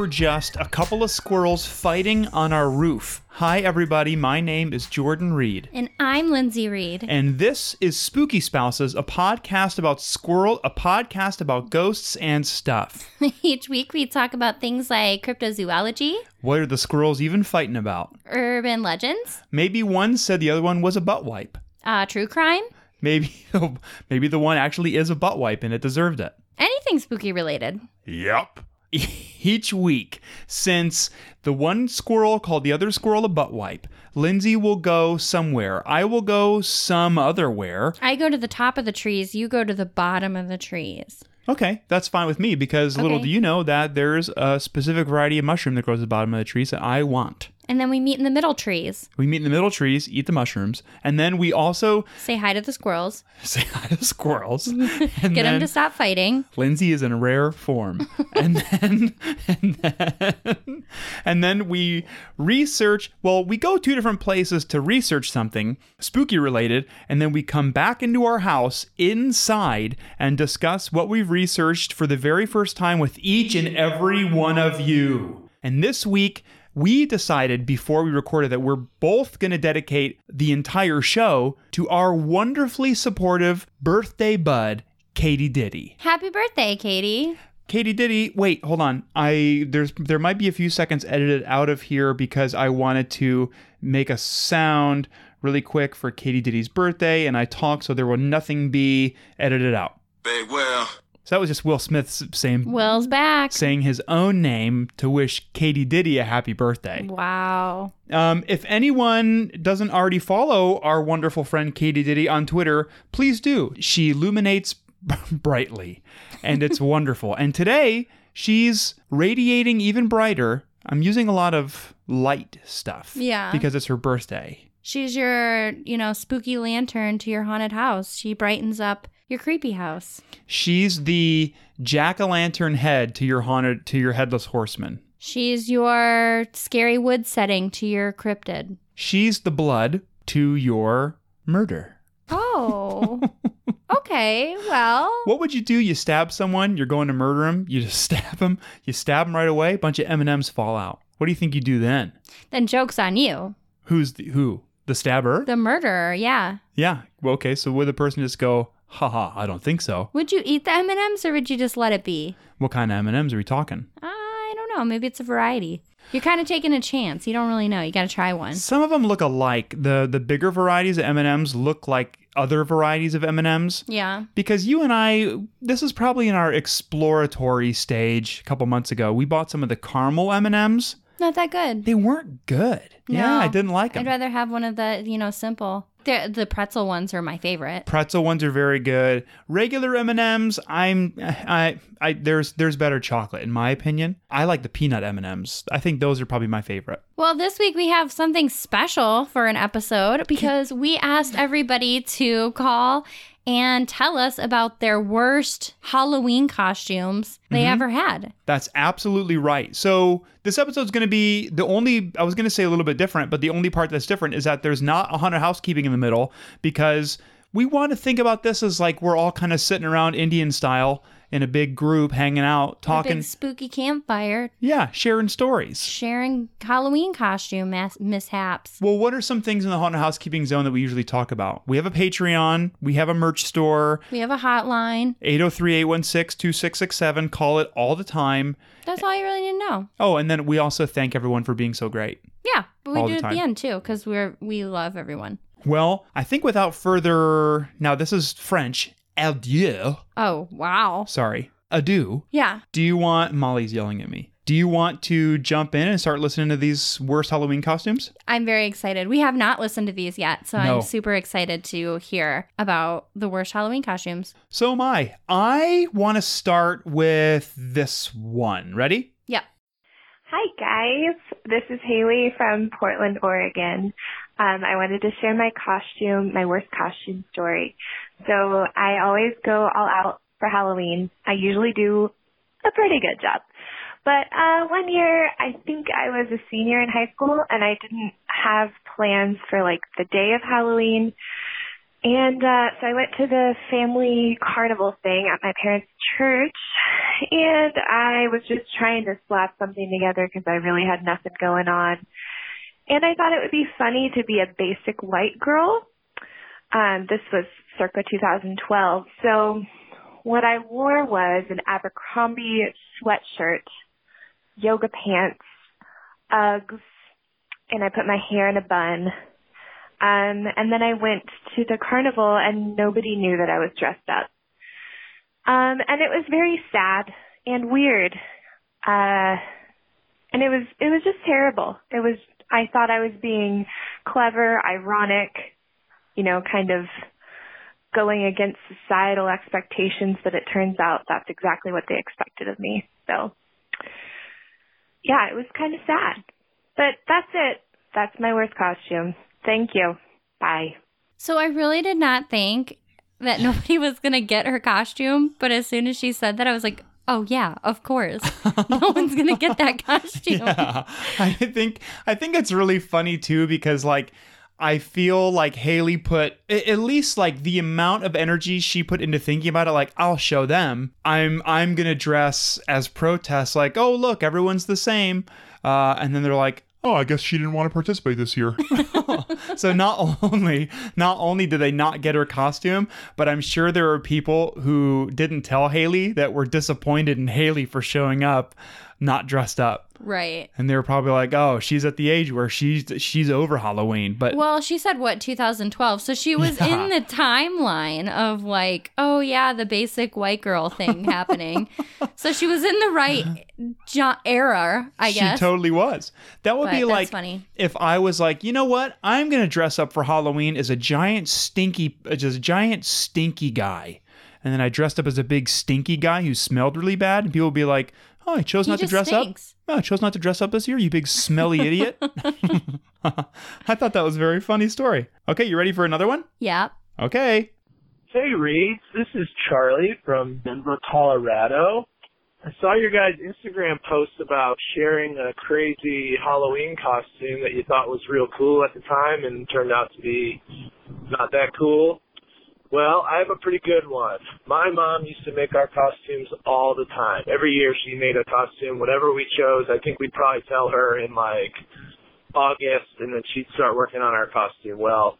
There were just a couple of squirrels fighting on our roof. Hi, everybody. My name is Jordan Reed. And I'm Lindsay Reed. And this is Spooky Spouses, a podcast about squirrel, a podcast about ghosts and stuff. Each week we talk about things like cryptozoology, What are the squirrels even fighting about? urban legends, Maybe one said the other one was a butt wipe. uh, true crime, Maybe, maybe the one actually is a butt wipe and it deserved it. anything spooky related. Yep. Each week, since the one squirrel called the other squirrel a butt wipe, Lindsay will go somewhere. I will go some other where. I go to the top of the trees, you go to the bottom of the trees. Okay, that's fine with me because little do you know that there's a specific variety of mushroom that grows at the bottom of the trees that I want. And then we meet in the middle trees. We meet in the middle trees, eat the mushrooms, and then we also Say hi to the squirrels. say hi to the squirrels. And Get them to stop fighting. Lindsay is in a rare form. and then and then and then we research, well, we go two different places to research something spooky related, and then we come back into our house inside and discuss what we've researched for the very first time with each and every one of you. And this week we decided before we recorded that we're both going to dedicate the entire show to our wonderfully supportive birthday bud, Katie Diddy. Happy birthday, Katie. Katie Diddy, wait, hold on. I there's there might be a few seconds edited out of here because I wanted to make a sound really quick for Katie Diddy's birthday and I talked so there will nothing be edited out. Big Will. So that was just Will Smith saying Will's back. saying his own name to wish Katie Diddy a happy birthday. Wow. Um, if anyone doesn't already follow our wonderful friend Katie Diddy on Twitter, please do. She illuminates brightly, and it's wonderful. And today, she's radiating even brighter. I'm using a lot of light stuff. Yeah. Because it's her birthday. She's your, you know, spooky lantern to your haunted house. She brightens up your creepy house. She's the jack o' lantern head to your haunted to your headless horseman. She's your scary wood setting to your cryptid. She's the blood to your murder. Oh. okay. Well, What would you do? You stab someone, you're going to murder him, you just stab him, you stab him right away, a bunch of M&Ms fall out. What do you think you do then? then joke's on you. Who's the who? The stabber? The murderer, yeah. yeah. Well, okay, so would the person just go, haha, I don't think so. Would you eat the M&Ms or would you just let it be? What kind of M&Ms are we talking? Uh, I don't know. Maybe it's a variety. You're kind of taking a chance. You don't really know. You got to try one. Some of them look alike. The the bigger varieties of M&Ms look like other varieties of M&Ms. Yeah. Because you and I, this is probably in our exploratory stage a couple months ago. We bought some of the caramel M&Ms. Not that good. They weren't good. Yeah, I didn't like them. I'd rather have one of the, you know, simple. The the pretzel ones are my favorite. pretzel ones are very good. Regular M&Ms, I'm I I there's there's better chocolate in my opinion. I like the peanut M&Ms. I think those are probably my favorite. Well, this week we have something special for an episode because we asked everybody to call and tell us about their worst Halloween costumes they Mm-hmm. ever had. That's absolutely right. So this episode's going to be the only I was going to say a little bit different, but the only part that's different is that there's not a haunted housekeeping in the middle because we want to think about this as like we're all kind of sitting around Indian style in a big group hanging out talking spooky campfire, yeah, sharing stories. sharing Halloween costume mas- mishaps. Well, what are some things in the haunted housekeeping zone that we usually talk about? We have a Patreon, we have a merch store, We have a hotline. 803-816-2667, call it all the time. That's all you really need to know. Oh, and then we also thank everyone for being so great. Yeah, but we All do it at the end too because we're we love everyone. Well, I think without further now this is French. Adieu. Oh wow. Sorry. Adieu. Yeah. Do you want Molly's yelling at me? Do you want to jump in and start listening to these worst Halloween costumes? I'm very excited. We have not listened to these yet, so No. I'm super excited to hear about the worst Halloween costumes. So am I. I want to start with this one. Ready? Yep. Hi, guys. This is Haley from Portland, Oregon. Um, I wanted to share my costume, my worst costume story. So I always go all out for Halloween. I usually do a pretty good job. But uh, one year, I think I was a senior in high school, and I didn't have plans for like the day of Halloween. And uh, so I went to the family carnival thing at my parents' church, and I was just trying to slap something together because I really had nothing going on. And I thought it would be funny to be a basic white girl. Um, this was circa 2012. So what I wore was an Abercrombie sweatshirt, yoga pants, Uggs, and I put my hair in a bun. Um, and then I went to the carnival and nobody knew that I was dressed up. Um, and it was very sad and weird. Uh, and it was, it was just terrible. It was, I thought I was being clever, ironic, you know, kind of going against societal expectations, but it turns out that's exactly what they expected of me. So, yeah, it was kind of sad. But that's it. That's my worst costume. Thank you. Bye. So I really did not think that nobody was going to get her costume, but as soon as she said that, I was like, oh yeah, of course. no one's going to get that costume. Yeah. I think I think it's really funny too because like I feel like Haley put at least like the amount of energy she put into thinking about it like I'll show them. I'm I'm going to dress as protest like, "Oh, look, everyone's the same." Uh, and then they're like, Oh, I guess she didn't want to participate this year. so not only not only did they not get her costume, but I'm sure there are people who didn't tell Haley that were disappointed in Haley for showing up not dressed up. Right. And they were probably like, "Oh, she's at the age where she's she's over Halloween." But Well, she said what 2012. So she was Yeah. in the timeline of like, oh yeah, the basic white girl thing happening. so she was in the right jo- era, I guess. she totally was. That would But be like funny. if I was like, you know what? I'm gonna dress up for Halloween as a giant stinky, as a giant stinky guy, and then I dressed up as a big stinky guy who smelled really bad, and people would be like, "Oh, I chose He not to dress stinks. up. Oh, I chose not to dress up this year. You big smelly idiot." I thought that was a very funny story. Okay, you ready for another one? yeah. Okay. Hey, Reeds. This is Charlie from Denver, Colorado. I saw your guys' Instagram post about sharing a crazy Halloween costume that you thought was real cool at the time and turned out to be not that cool. Well, I have a pretty good one. My mom used to make our costumes all the time. Every year she made a costume, whatever we chose. I think we'd probably tell her in like August and then she'd start working on our costume. Well,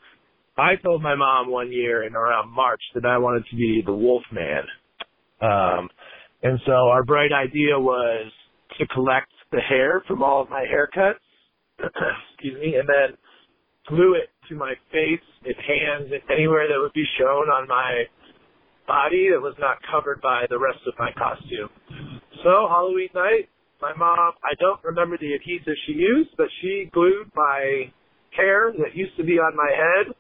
I told my mom one year in around March that I wanted to be the Wolf Man. Um, and so our bright idea was to collect the hair from all of my haircuts, excuse me, and then glue it to my face and hands and anywhere that would be shown on my body that was not covered by the rest of my costume. So Halloween night, my mom, I don't remember the adhesive she used, but she glued my hair that used to be on my head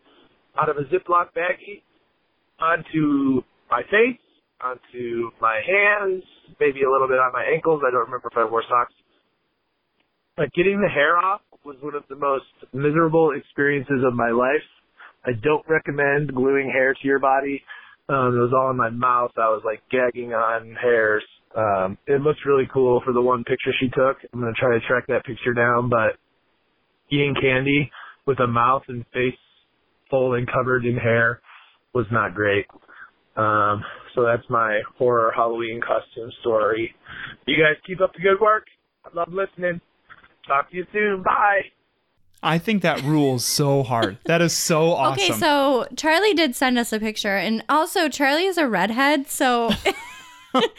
out of a Ziploc baggie onto my face, onto my hands, maybe a little bit on my ankles. I don't remember if I wore socks. But getting the hair off was one of the most miserable experiences of my life. I don't recommend gluing hair to your body. Um, it was all in my mouth. I was like gagging on hairs. Um, it looked really cool for the one picture she took. I'm gonna try to track that picture down, but eating candy with a mouth and face full and covered in hair was not great. Um, so that's my horror Halloween costume story. You guys keep up the good work. I love listening. Talk to you soon. Bye. I think that rules so hard. That is so awesome. Okay, so Charlie did send us a picture, and also Charlie is a redhead, so it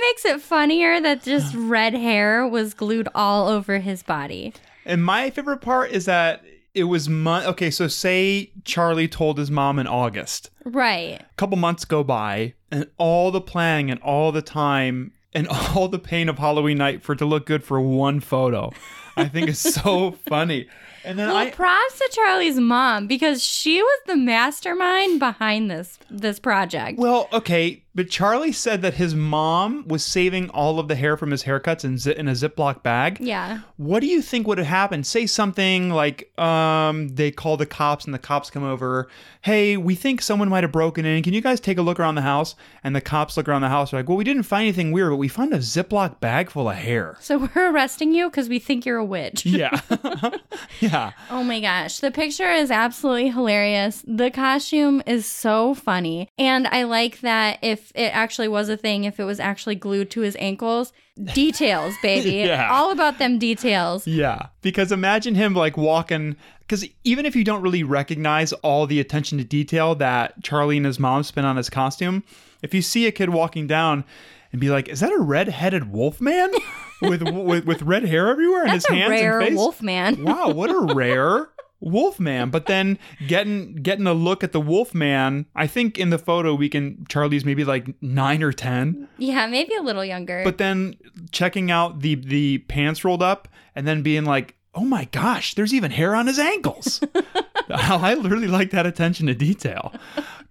makes it funnier that just red hair was glued all over his body. And my favorite part is that it was month. Okay, so say Charlie told his mom in August. Right. A couple months go by, and all the planning and all the time and all the pain of Halloween night for it to look good for one photo. I think is so funny. And then Well, I props to Charlie's mom because she was the mastermind behind this this project. well, okay, but Charlie said that his mom was saving all of the hair from his haircuts in, in a Ziploc bag. yeah. What do you think would have happened? Say something like, um, they call the cops and the cops come over. Hey, we think someone might have broken in. Can you guys take a look around the house? And the cops look around the house. They're like, well, we didn't find anything weird, but we found a Ziploc bag full of hair. So we're arresting you because we think you're a witch. Yeah. yeah. Oh my gosh. The picture is absolutely hilarious. The costume is so funny. And I like that if it actually was a thing, if it was actually glued to his ankles, details, baby. Yeah. All about them details. Yeah. Because imagine him like walking because even if you don't really recognize all the attention to detail that Charlie and his mom spent on his costume, if you see a kid walking down and be like, "Is that a red-headed wolf man with with, with red hair everywhere and That's his a hands rare and face?" wolf man. wow, what a rare wolf man. But then getting getting a look at the wolf man, I think in the photo we can Charlie's maybe like nine or ten. Yeah, maybe a little younger. But then checking out the the pants rolled up and then being like, oh my gosh, there's even hair on his ankles. I literally like that attention to detail.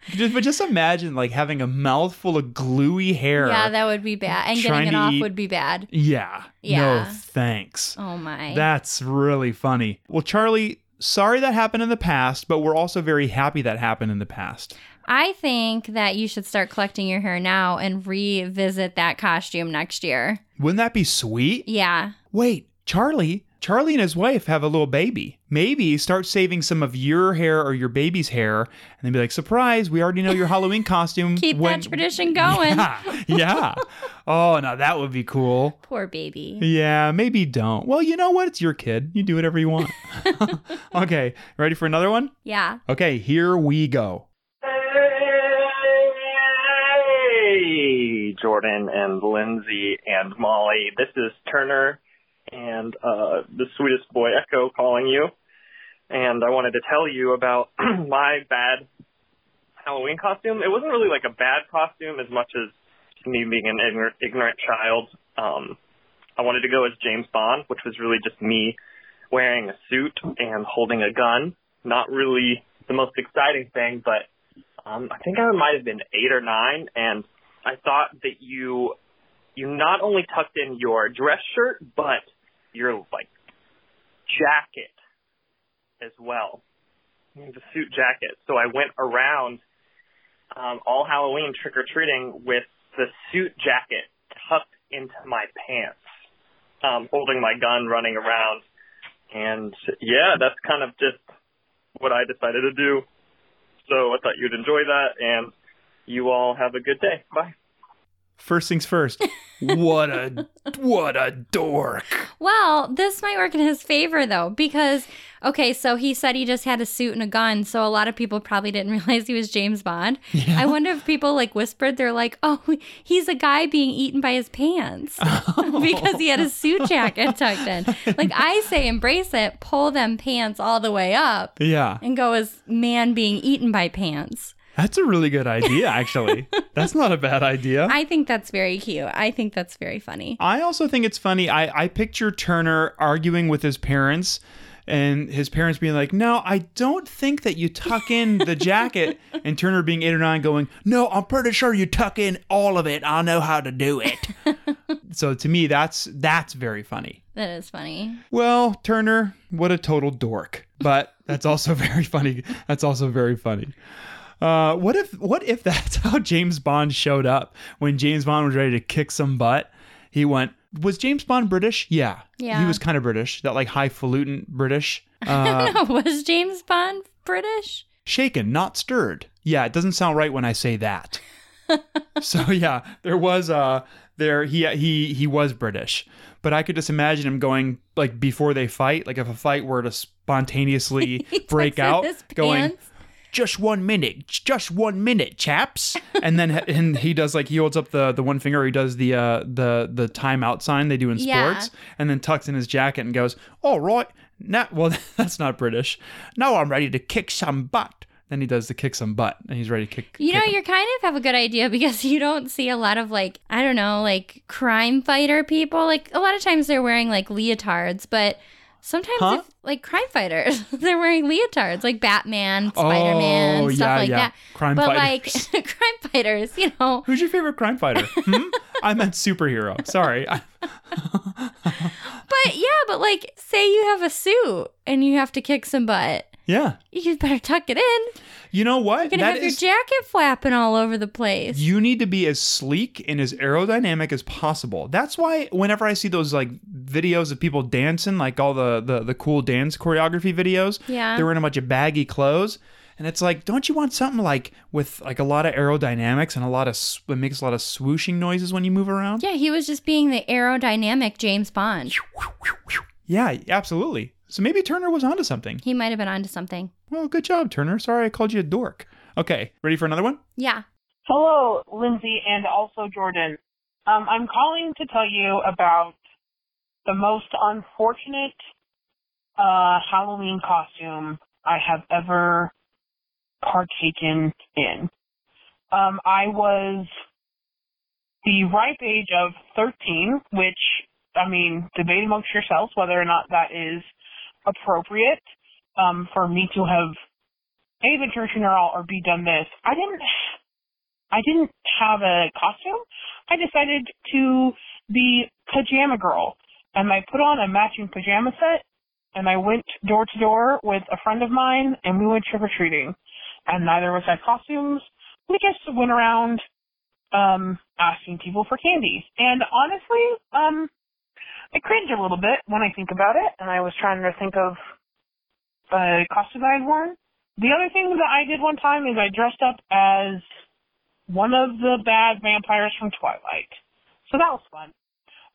Just, but just imagine like having a mouthful of gluey hair. yeah, that would be bad. And getting it off eat- would be bad. yeah. Yeah. No thanks. Oh my. That's really funny. Well, Charlie, sorry that happened in the past, but we're also very happy that happened in the past. I think that you should start collecting your hair now and revisit that costume next year. Wouldn't that be sweet? Yeah. Wait, Charlie, Charlie and his wife have a little baby. Maybe start saving some of your hair or your baby's hair and then be like, surprise, we already know your Halloween costume. Keep when- that tradition going. Yeah. yeah. Oh, now that would be cool. Poor baby. Yeah, maybe don't. Well, you know what? It's your kid. You do whatever you want. okay, ready for another one? Yeah. Okay, here we go. Hey, Jordan and Lindsay and Molly. This is Turner and uh, the sweetest boy Echo calling you. And I wanted to tell you about my bad Halloween costume. It wasn't really like a bad costume as much as me being an ignorant, ignorant child. Um, I wanted to go as James Bond, which was really just me wearing a suit and holding a gun. Not really the most exciting thing, but um, I think I might have been eight or nine, and I thought that you you not only tucked in your dress shirt, but your like jacket as well, the suit jacket. So I went around um, all Halloween trick or treating with the suit jacket tucked into my pants, um, holding my gun, running around, and yeah, that's kind of just what I decided to do. So I thought you'd enjoy that, and you all have a good day. Bye. First things first. what a what a dork. Well, this might work in his favor though, because okay, so he said he just had a suit and a gun, so a lot of people probably didn't realize he was James Bond. I wonder if people like whispered, they're like, "Oh, he's a guy being eaten by his pants because he had a suit jacket tucked in." Like I say, embrace it, pull them pants all the way up, Yeah. and go as man being eaten by pants. That's a really good idea, actually. That's not a bad idea. I think that's very cute. I think that's very funny. I also think it's funny. I, I picture Turner arguing with his parents and his parents being like, No, I don't think that you tuck in the jacket. and Turner being eight or nine going, No, I'm pretty sure you tuck in all of it. I know how to do it. so to me, that's that's very funny. That is funny. Well, Turner, what a total dork. But that's also very funny. That's also very funny. Uh, what if what if that's how James Bond showed up when James Bond was ready to kick some butt? He went, was James Bond British? Yeah. Yeah. He was kind of British, that like highfalutin British. Uh, was James Bond British? shaken, not stirred. Yeah, it doesn't sound right when I say that. so yeah, there was uh there he he he was British. But I could just imagine him going like before they fight, like if a fight were to spontaneously break out, going pants. Just one minute, just one minute, chaps. and then and he does like he holds up the the one finger. He does the uh the the timeout sign they do in Yeah. sports, and then tucks in his jacket and goes, "All right, now well that's not British. Now I'm ready to kick some butt." Then he does the kick some butt, and he's ready to kick. You know, kick- you kind of have a good idea because you don't see a lot of like, I don't know, like crime fighter people. Like a lot of times they're wearing like leotards, but sometimes Huh? if, like crime fighters, they're wearing leotards, like Batman, Spider Man, Oh, stuff yeah, like yeah. that. Crime but fighters. like crime fighters, you know. Who's your favorite crime fighter? Hmm? I meant superhero. Sorry. But yeah, but like say you have a suit and you have to kick some butt. Yeah. You better tuck it in. You know what? You're gonna That have is- your jacket flapping all over the place. You need to be as sleek and as aerodynamic as possible. That's why whenever I see those like videos of people dancing, like all the the, the cool dance choreography videos, Yeah. they're wearing a bunch of baggy clothes. And it's like, don't you want something like with like a lot of aerodynamics and a lot of that makes a lot of swooshing noises when you move around? yeah, he was just being the aerodynamic James Bond. Yeah, absolutely. So maybe Turner was onto something. He might have been onto something. Well, good job, Turner. Sorry I called you a dork. Okay, ready for another one? Yeah. Hello, Lindsay and also Jordan. Um, I'm calling to tell you about the most unfortunate uh, Halloween costume I have ever partaken in. Um, I was the ripe age of 13, which, I mean, debate amongst yourselves whether or not that is appropriate um, for me to have A, been to a funeral or B, done this. I didn't I didn't have a costume. I decided to be pajama girl. And I put on a matching pajama set and I went door to door with a friend of mine and we went trick or treating. And neither of us had costumes. We just went around um asking people for candy. And honestly, um I cringe a little bit when I think about it and I was trying to think of a costume I had worn. The other thing that I did one time is I dressed up as one of the bad vampires from Twilight. So that was fun.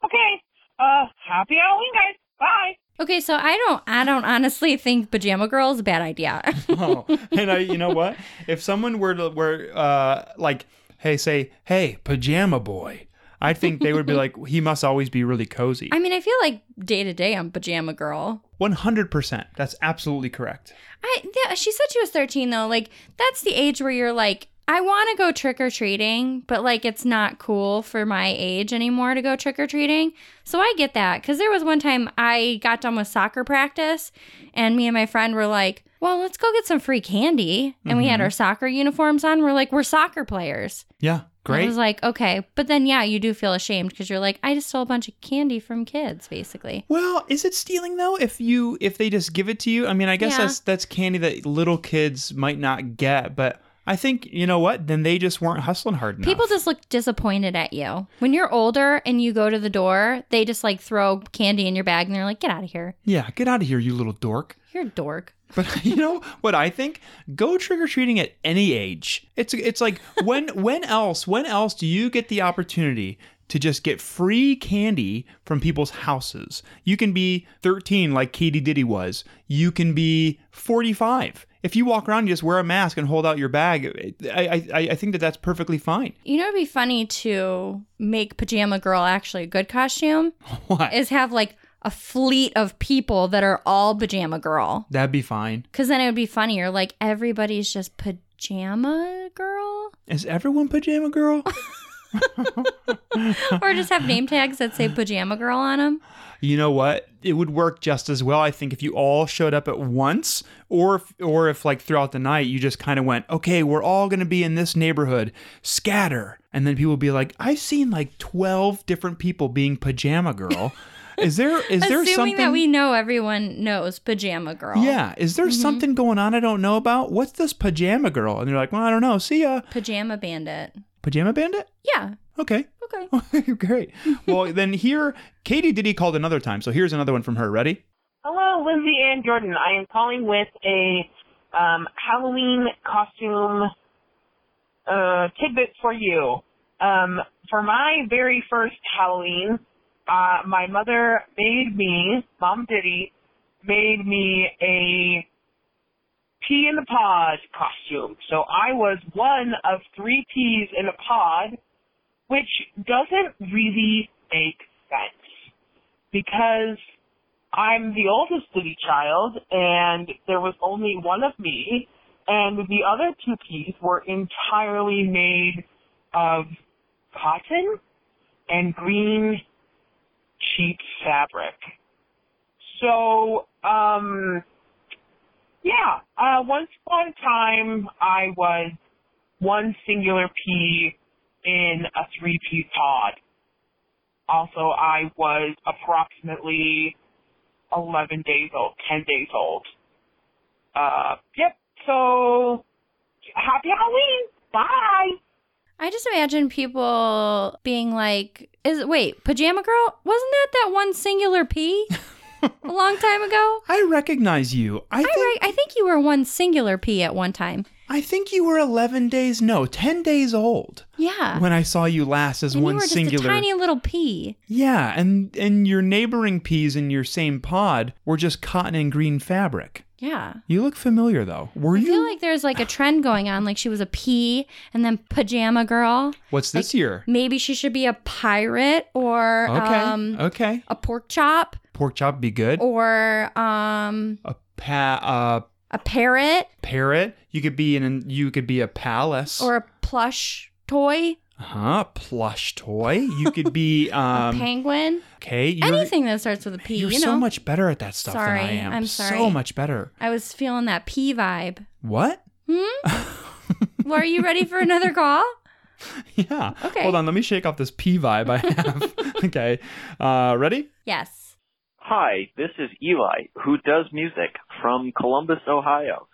Okay. Uh, happy Halloween, guys. Bye. Okay, so I don't I don't honestly think pajama girl is a bad idea. oh, and I, you know what? If someone were to were uh like, hey, say, hey, pajama boy, I think they would be like, he must always be really cozy. I mean, I feel like day to day I'm pajama girl. One hundred percent. That's absolutely correct. I yeah, she said she was 13 though. Like that's the age where you're like I want to go trick or treating, but like it's not cool for my age anymore to go trick or treating. So I get that cuz there was one time I got done with soccer practice and me and my friend were like, "Well, let's go get some free candy." And we had mm-hmm. our soccer uniforms on. We're like, "We're soccer players." Yeah, great. I was like, "Okay." But then yeah, you do feel ashamed cuz you're like, "I just stole a bunch of candy from kids, basically." well, is it stealing though? If you if they just give it to you, I mean, I guess Yeah. that's that's candy that little kids might not get, but. I think you know what? Then they just weren't hustling hard enough. People just look disappointed at you. When you're older and you go to the door, they just like throw candy in your bag and they're like, get out of here. yeah, get out of here, you little dork. You're a dork. But you know what I think? Go trick or treating at any age. It's it's like when when else when else do you get the opportunity to just get free candy from people's houses? You can be 13 like Katie Diddy was. You can be 45. If you walk around, you just wear a mask and hold out your bag. I I, I think that that's perfectly fine. You know, it'd be funny to make Pajama Girl actually a good costume What? is have like a fleet of people that are all Pajama Girl. That'd be fine. Cause then it would be funnier. Like everybody's just Pajama Girl. Is everyone pajama girl? or just have name tags that say Pajama Girl on them. You know what? It would work just as well i think if you all showed up at once or if, or if like throughout the night you just kind of went okay we're all going to be in this neighborhood. Scatter. And then people would be like i've seen like 12 different people being pajama girl. Is there is there something that we know everyone knows Pajama Girl. yeah. Is there mm-hmm. something going on i don't know about? What's this pajama girl? And they're like well i don't know. See ya. Pajama Bandit. pajama bandit? Yeah. okay Okay. great well then here katie diddy called another time so here's another one from her ready Hello, Lindsay and Jordan. I am calling with a um, Halloween costume uh, tidbit for you. Um, for my very first Halloween, uh, my mother made me, Mom Diddy, made me a pea in the pod costume. So I was one of three peas in a pod, which doesn't really make sense because I'm the oldest Diddy child, and there was only one of me, and the other two peas were entirely made of cotton and green cheap fabric. So, um, yeah, uh, once upon a time, I was one singular pea in a three-piece pod. Also, I was approximately 11 days old, 10 days old. uh, yep. So happy Halloween. Bye. I just imagine people being like, "Is wait, pajama girl? Wasn't that that one singular P a long time ago?" I recognize you. I I, think re- I think you were one singular P at one time. I think you were 11 days, no, 10 days old Yeah, when I saw you last as and one you were just singular. a tiny little pea. Yeah, and and your neighboring peas in your same pod were just cotton and green fabric. Yeah. You look familiar though. Were I you? I feel like there's like a trend going on. Like she was a pea and then pajama girl. What's this year? Maybe she should be a pirate or Okay. um, okay. a pork chop Pork chop be good. or um, A pa- uh, a parrot parrot. You could be in. You could be a palace. or a plush toy, huh? Plush toy. You could be. a Um. penguin. okay. You're, Anything that starts with a P. You're you know. so much better at that stuff Sorry, than I am. I'm sorry. So much better. I was feeling that P vibe. What? Well, are you ready for another call? Yeah. Okay. Hold on. Let me shake off this P vibe I have. okay. Uh, ready? Yes. Hi, this is Eli, who does music from Columbus, Ohio.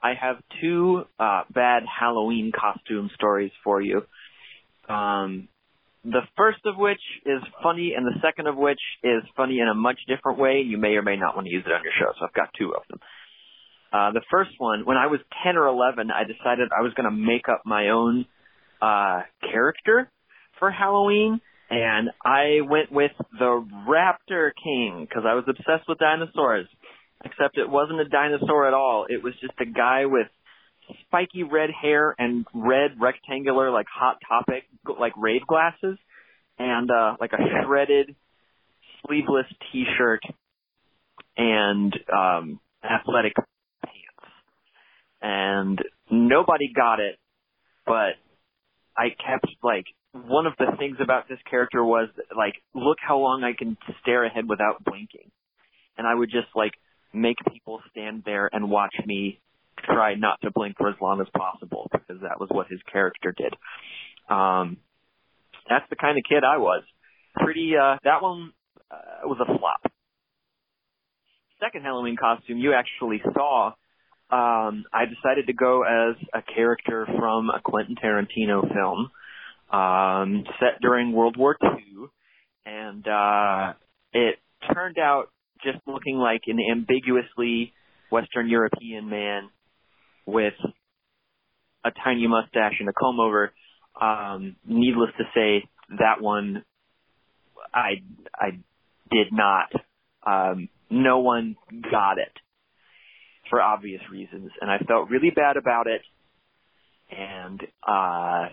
I have two uh, bad Halloween costume stories for you. Um, the first of which is funny, and the second of which is funny in a much different way. You may or may not want to use it on your show, so I've got two of them. Uh, the first one, when I was 10 or 11, I decided I was going to make up my own uh, character for Halloween, and I went with the Raptor King because I was obsessed with dinosaurs. Except it wasn't a dinosaur at all. It was just a guy with spiky red hair and red rectangular like hot topic like rave glasses and uh like a shredded sleeveless t-shirt and um athletic pants. And nobody got it, but I kept like one of the things about this character was like look how long I can stare ahead without blinking. And I would just like make people stand there and watch me try not to blink for as long as possible because that was what his character did. Um that's the kind of kid I was. Pretty uh that one uh, was a flop. Second Halloween costume you actually saw um, I decided to go as a character from a Quentin Tarantino film um, set during World War II, and uh, it turned out just looking like an ambiguously Western European man with a tiny mustache and a comb over. Um, needless to say, that one I I did not. Um, no one got it for obvious reasons, and I felt really bad about it. And uh,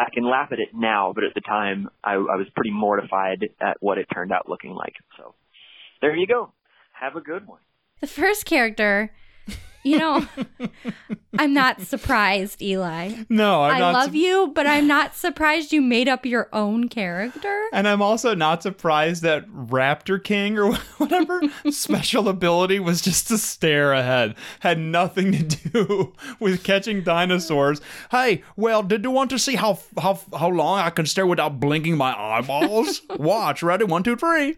I can laugh at it now, but at the time I, I was pretty mortified at what it turned out looking like. So there you go. Have a good one. The first character, you know, I'm not surprised, Eli. No, I'm I love sup- you, but I'm not surprised you made up your own character. And I'm also not surprised that Raptor King or whatever special ability was just to stare ahead. Had nothing to do with catching dinosaurs. Hey, well, did you want to see how how how long I can stare without blinking my eyeballs? Watch, ready, one, two, three.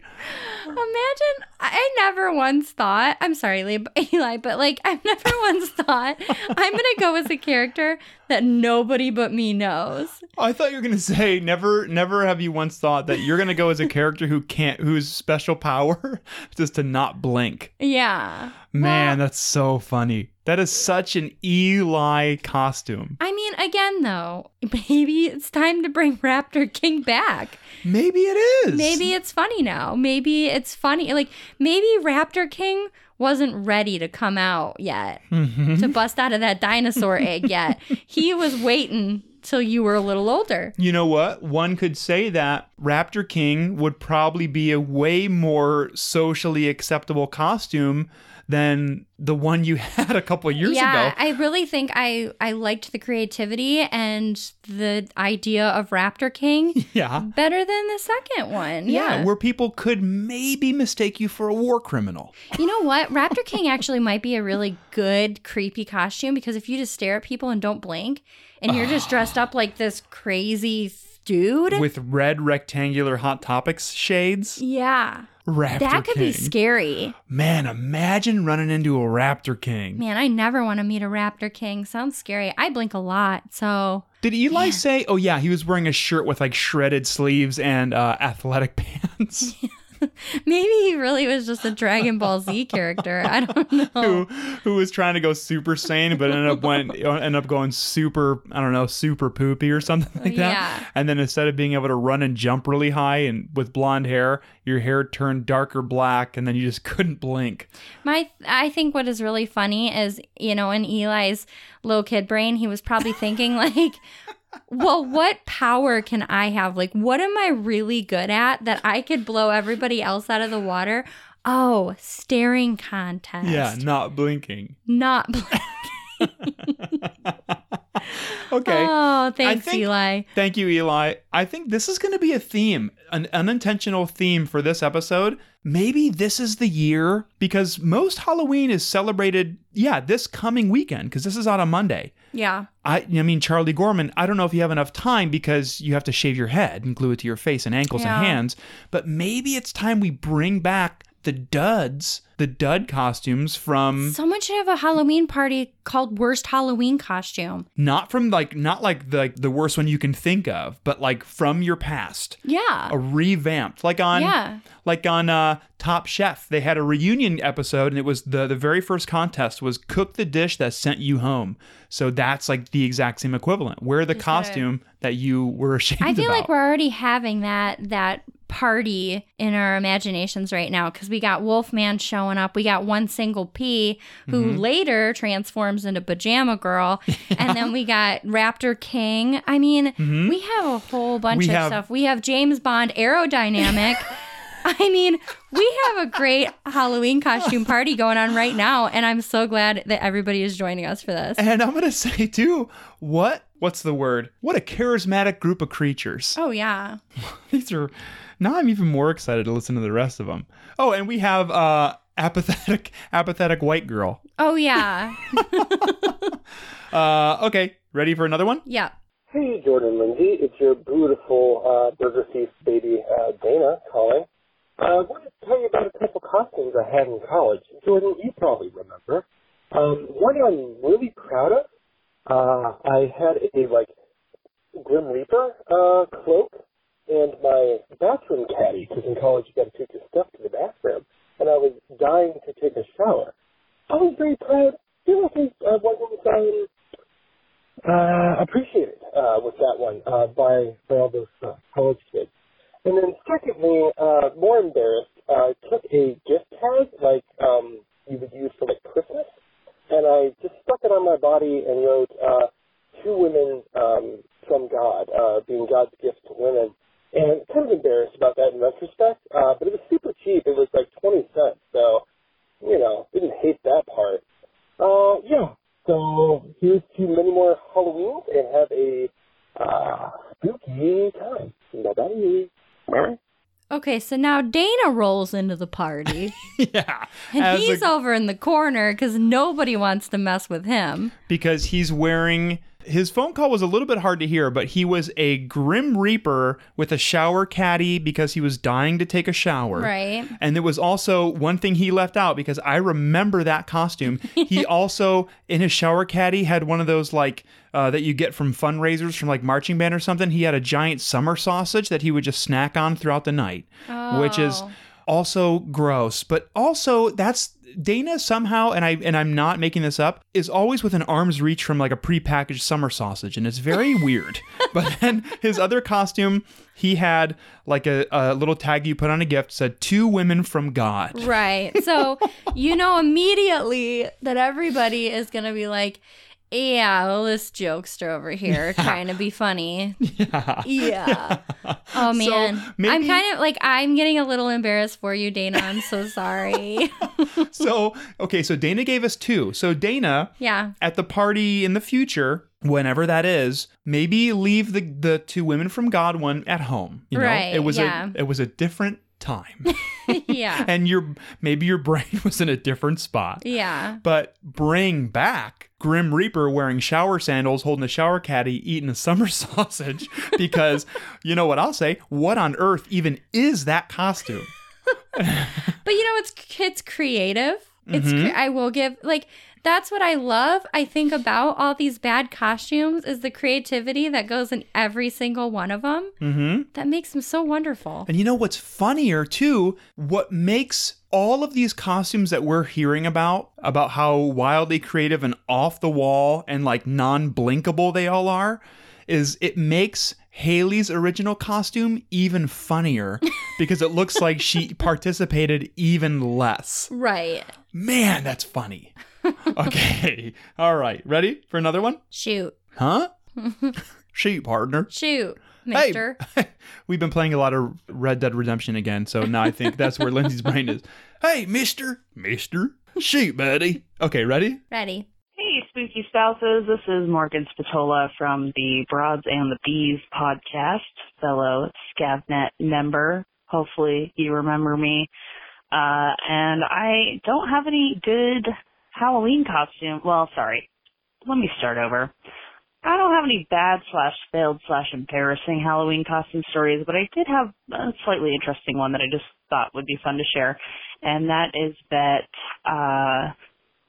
Imagine, I never once thought, I'm sorry, Eli, but like, I've never once thought I'm going to go as a character that nobody but me knows. I thought you were gonna say never never have you once thought that you're gonna go as a character who can't whose special power is to not blink. Yeah. Man, that's so funny. That is such an Eli costume. I mean, again, though, maybe it's time to bring Raptor King back. Maybe it is. Maybe it's funny now. Maybe it's funny. Like, maybe Raptor King wasn't ready to come out yet, Mm-hmm. to bust out of that dinosaur egg yet. He was waiting till you were a little older. You know what? One could say that Raptor King would probably be a way more socially acceptable costume than the one you had a couple of years yeah, ago. I really think I I liked the creativity and the idea of Raptor King Yeah. better than the second one. Yeah, Yeah. where people could maybe mistake you for a war criminal. you know what? Raptor King actually might be a really good creepy costume because if you just stare at people and don't blink and you're just dressed up like this crazy dude. with red rectangular Hot Topics shades. yeah. Raptor That could King. be scary. Man, imagine running into a Raptor King. Man, I never want to meet a Raptor King. Sounds scary. I blink a lot, so Did Eli say, oh, yeah, he was wearing a shirt with like shredded sleeves and uh, athletic pants? maybe he really was just a Dragon Ball Z character. I don't know. who, who was trying to go super Saiyan, but ended up went uh, ended up going super I don't know super poopy or something like that. Yeah. And then instead of being able to run and jump really high and with blonde hair, your hair turned darker black, and then you just couldn't blink. My, I think what is really funny is, you know, in Eli's little kid brain, he was probably thinking like, well, what power can I have? Like, what am I really good at that I could blow everybody else out of the water? Oh, staring contest. Yeah, not blinking. Not. Blinking. okay. Oh, thanks, think- Eli. Thank you, Eli. I think this is going to be a theme, an unintentional theme for this episode. Maybe this is the year because most Halloween is celebrated, yeah, this coming weekend because this is out on Monday. Yeah. I, I mean, Charlie Gorman, I don't know if you have enough time because you have to shave your head and glue it to your face and ankles Yeah. and hands, but maybe it's time we bring back the duds, the dud costumes from Someone should have a Halloween party called Worst Halloween Costume. not from like not like the the worst one you can think of, but like from your past. Yeah. A revamped, like on Yeah. like on uh, Top Chef, they had a reunion episode, and it was the the very first contest was cook the dish that sent you home. So that's like the exact same equivalent. Wear the costume that you were ashamed I feel about. like we're already having that that party in our imaginations right now because we got Wolfman showing up. We got one single P who Mm-hmm. later transforms into Pajama Girl, and then we got Raptor King. I mean, we have a whole bunch Mm-hmm. We of have- stuff. We have James Bond aerodynamic. I mean, we have a great Halloween costume party going on right now, and I'm so glad that everybody is joining us for this. and I'm gonna say too, what what's the word? What a charismatic group of creatures. Oh yeah. These are now I'm even more excited to listen to the rest of them. Oh, and we have uh apathetic apathetic white girl. Oh yeah. Uh okay, ready for another one? yeah. Hey, Jordan Lindsay. It's your beautiful uh, Burger Thief baby, uh, Dana, calling. Uh, I wanted to tell you about a couple costumes I had in college. Jordan, you probably remember. Um, one I'm really proud of. Uh, I had a, like, Grim Reaper uh, cloak and my bathroom caddy, because in college you got to take your stuff to the bathroom. And I was dying to take a shower. I was very proud. You know, I wasn't um, uh, appreciated uh, with that one uh, by by all those uh, college kids. And then secondly, uh, more embarrassed, uh, took a gift tag like um, you would use for like Christmas, and I just stuck it on my body and wrote uh, to women um, from God, uh, being God's gift to women. And kind of embarrassed about that in retrospect, uh, but it was super cheap. It was like 20 cents, so, you know, didn't hate that part. Uh, yeah, so here's to many more Halloweens and have a uh, spooky time. Bye bye. Okay, so now Dana rolls into the party. yeah. And he's a- over in the corner because nobody wants to mess with him. because he's wearing his phone call was a little bit hard to hear, but he was a Grim Reaper with a shower caddy because he was dying to take a shower. Right. And there was also one thing he left out because I remember that costume. He also, in his shower caddy, had one of those like uh, that you get from fundraisers from like marching band or something. He had a giant summer sausage that he would just snack on throughout the night, which is Oh. also gross. But also, that's Dana somehow, and I and I'm not making this up, is always within arm's reach from like a prepackaged summer sausage, and it's very weird. But then his other costume, he had like a, a little tag you put on a gift said to women from God. Right. So you know immediately that everybody is going to be like, yeah, well, this jokester over here trying to be funny. Yeah. Yeah. Oh, man. I'm kind of like, I'm getting a little embarrassed for you, Dana. I'm so sorry. So okay, so Dana gave us two. So Dana, yeah. at the party in the future, whenever that is, maybe leave the the to women from God one at home. You know, Right, it was yeah. a it was a different time. yeah. and your maybe your brain was in a different spot. yeah. But bring back Grim Reaper wearing shower sandals, holding a shower caddy, eating a summer sausage because you know what I'll say? What on earth even is that costume? But you know, it's it's creative. It's Mhm. cre- I will give like that's what I love. I think about all these bad costumes is the creativity that goes in every single one of them. Mm-hmm. That makes them so wonderful. And you know what's funnier too? What makes all of these costumes that we're hearing about, about how wildly creative and off the wall and like non blinkable they all are, is it makes Haley's original costume even funnier because it looks like she participated even less. Right. Man, that's funny. Okay. All right. Ready for another one? Shoot. Huh? Shoot, partner. Shoot, mister. Hey, we've been playing a lot of Red Dead Redemption again, so now I think that's where Lindsay's brain is. Hey, mister. Mister. Shoot, buddy. Okay, ready? Ready. Hey, spooky spouses. This is Morgan Spatola from the Broads and the Bees podcast, fellow ScavNet member. Hopefully you remember me. Uh, and I don't have any good Halloween costume. Well, sorry. Let me start over. I don't have any bad slash failed slash embarrassing Halloween costume stories, but I did have a slightly interesting one that I just thought would be fun to share. And that is that, uh,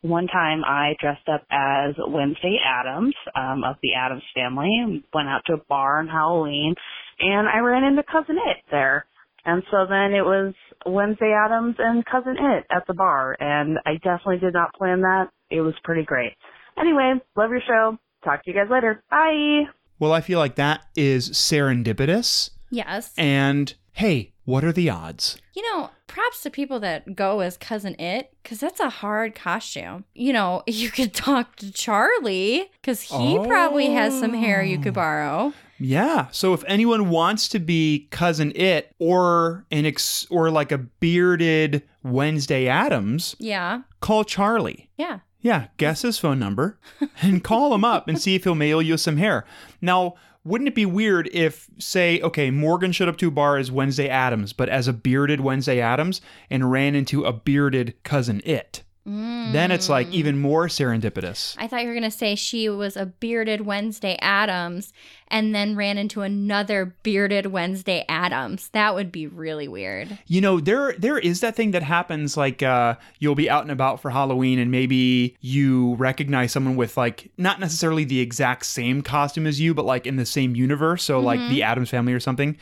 one time I dressed up as Wednesday Addams um, of the Addams family and went out to a bar on Halloween, and I ran into Cousin It there. And so then it was Wednesday Addams and Cousin It at the bar, and I definitely did not plan that. It was pretty great. Anyway, love your show. Talk to you guys later. Bye. Well, I feel like that is serendipitous. Yes. And hey, what are the odds? You know, props to people that go as Cousin It, because that's a hard costume. You know, you could talk to Charlie, because he probably has some hair you could oh. borrow. Yeah. So if anyone wants to be cousin it or an ex- or like a bearded Wednesday Addams, Yeah. call Charlie. Yeah. Yeah, guess his phone number and call him up and see if he'll mail you some hair. Now, wouldn't it be weird if, say, okay, Morgan showed up to a bar as Wednesday Addams, but as a bearded Wednesday Addams and ran into a bearded cousin it? Then it's like even more serendipitous. I thought you were going to say she was a bearded Wednesday Addams and then ran into another bearded Wednesday Addams. That would be really weird. You know, there there is that thing that happens like uh you'll be out and about for Halloween and maybe you recognize someone with like not necessarily the exact same costume as you, but like in the same universe, so like Mhm. the Addams family or something.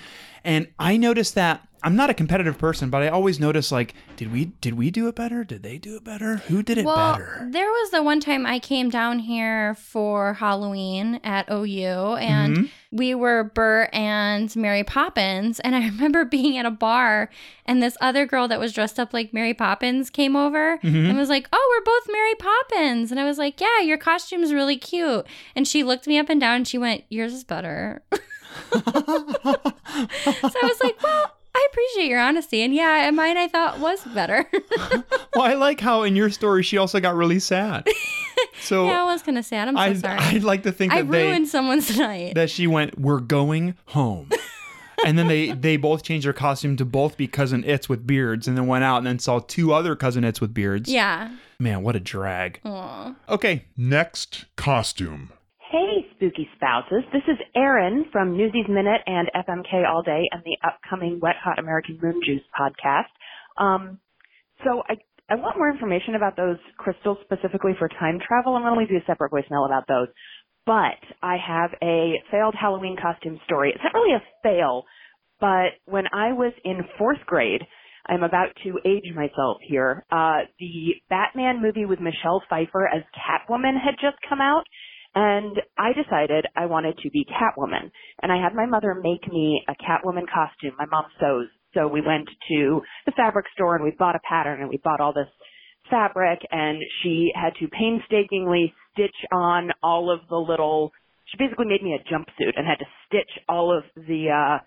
And I noticed that I'm not a competitive person, but I always notice like, did we did we do it better? Did they do it better? Who did it well, better? there was the one time I came down here for Halloween at OU and Mhm. we were Bert and Mary Poppins. And I remember being at a bar and this other girl that was dressed up like Mary Poppins came over Mhm. and was like, Oh, we're both Mary Poppins. And I was like, Yeah, your costume's really cute. And she looked me up and down and she went, Yours is better. so I was like, Well, I appreciate your honesty. And yeah, mine I thought was better. well, I like how in your story she also got really sad. So yeah, I was kind of sad. I'm so I sorry. I'd like to think I that they ruined someone's night. that she went, "We're going home," and then they they both changed their costume to both be cousin its with beards, and then went out and then saw two other cousin its with beards. yeah. man, what a drag. Aw. Okay, Next costume. Hey, spooky spouses. This is Erin from Newsies Minute and FMK All Day and the upcoming Wet Hot American Moon Juice podcast. Um, so I, I want more information about those crystals specifically for time travel. I'm going to leave you a separate voicemail about those. But I have a failed Halloween costume story. It's not really a fail, but when I was in fourth grade, I'm about to age myself here. Uh, the Batman movie with Michelle Pfeiffer as Catwoman had just come out, and I decided I wanted to be Catwoman. And I had my mother make me a Catwoman costume. My mom sews. So we went to the fabric store and we bought a pattern and we bought all this fabric and she had to painstakingly stitch on all of the little, she basically made me a jumpsuit and had to stitch all of the, uh,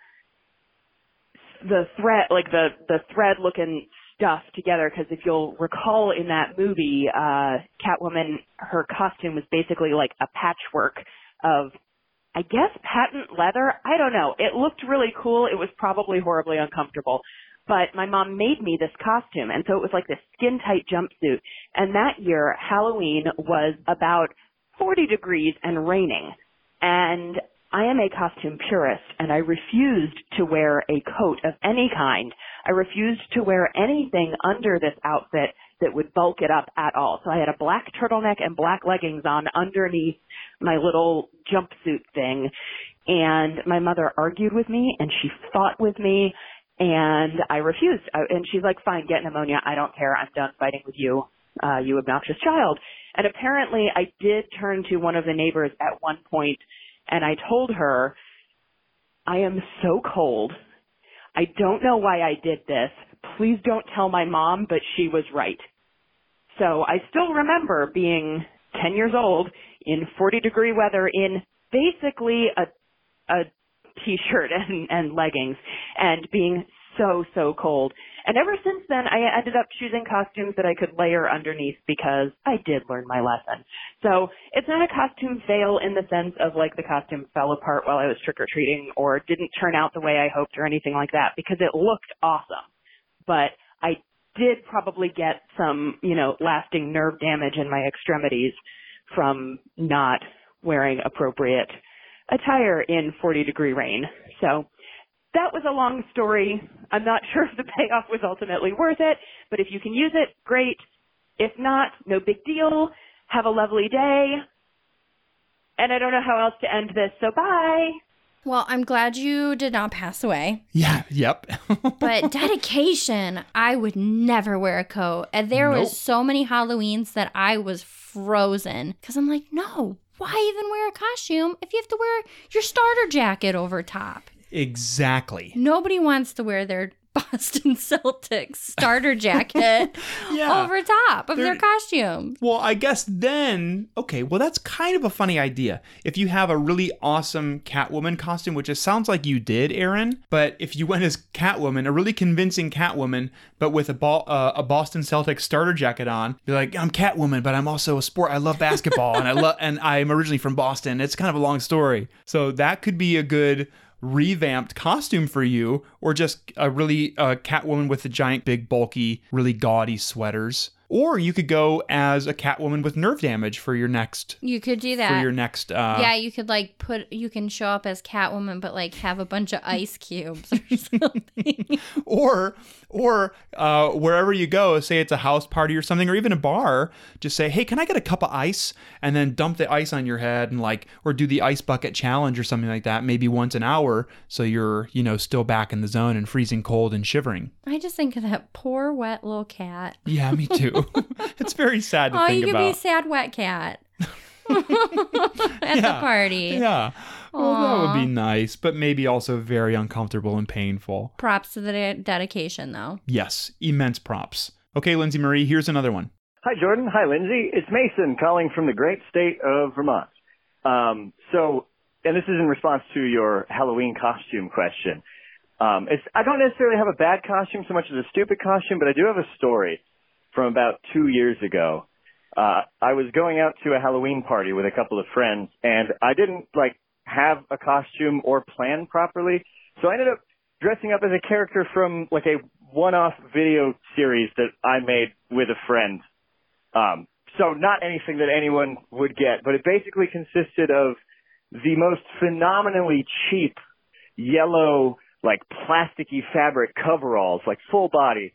the thread, like the, the thread looking stuff together because if you'll recall in that movie, uh, Catwoman, her costume was basically like a patchwork of I guess patent leather. I don't know. It looked really cool. It was probably horribly uncomfortable. But my mom made me this costume. And so it was like this skin tight jumpsuit. And that year, Halloween was about 40 degrees and raining. And I am a costume purist and I refused to wear a coat of any kind. I refused to wear anything under this outfit that would bulk it up at all. So I had a black turtleneck and black leggings on underneath my little jumpsuit thing. And my mother argued with me and she fought with me and I refused. And she's like, fine, get pneumonia. I don't care. I'm done fighting with you, uh, you obnoxious child. And apparently I did turn to one of the neighbors at one point and I told her, I am so cold. I don't know why I did this. Please don't tell my mom, but she was right. So I still remember being 10 years old in 40 degree weather in basically a, a t-shirt and, and leggings and being so, so cold. And ever since then, I ended up choosing costumes that I could layer underneath because I did learn my lesson. So it's not a costume fail in the sense of like the costume fell apart while I was trick-or-treating or didn't turn out the way I hoped or anything like that because it looked awesome. But I did probably get some, you know, lasting nerve damage in my extremities from not wearing appropriate attire in 40 degree rain. So that was a long story. I'm not sure if the payoff was ultimately worth it, but if you can use it, great. If not, no big deal. Have a lovely day. And I don't know how else to end this, so bye. Well, I'm glad you did not pass away. Yeah, yep. but dedication, I would never wear a coat. And there Nope. was so many Halloweens that I was frozen because I'm like, no, why even wear a costume if you have to wear your starter jacket over top? Exactly. Nobody wants to wear their Boston Celtics starter jacket Yeah. over top of their costume. Well, I guess then, okay, well, that's kind of a funny idea. If you have a really awesome Catwoman costume, which it sounds like you did, Erin, but if you went as Catwoman, a really convincing Catwoman, but with a, ball, uh, a Boston Celtics starter jacket on, be like, I'm Catwoman, but I'm also a sport. I love basketball, and I love, and I'm originally from Boston. It's kind of a long story, so that could be a good revamped costume for you, or just a really uh, Catwoman with the giant, big, bulky, really gaudy sweaters. Or you could go as a Catwoman with nerve damage for your next You could do that for your next. Uh, yeah, you could like put you can show up as Catwoman, but like have a bunch of ice cubes or something. Or or uh, wherever you go, say it's a house party or something, or even a bar, just say, "Hey, can I get a cup of ice?" And then dump the ice on your head, and like, or do the ice bucket challenge or something like that, maybe once an hour, so you're you know still back in the zone and freezing cold and shivering. I just think of that poor wet little cat. Yeah, me too. it's very sad to Oh, think you could about. be a sad wet cat at the party. Yeah. Well, that would be nice, but maybe also very uncomfortable and painful. Props to the de- dedication, though. Yes, immense props. Okay, Lindsay Marie, here's another one. Hi, Jordan. Hi, Lindsay. It's Mason calling from the great state of Vermont. Um, so, and this is in response to your Halloween costume question. Um, it's, I don't necessarily have a bad costume so much as a stupid costume, but I do have a story from about two years ago. Uh, I was going out to a Halloween party with a couple of friends, and I didn't like have a costume or plan properly, so I ended up dressing up as a character from like a one-off video series that I made with a friend. Um, so not anything that anyone would get, but it basically consisted of the most phenomenally cheap yellow, like plasticky fabric coveralls, like full body,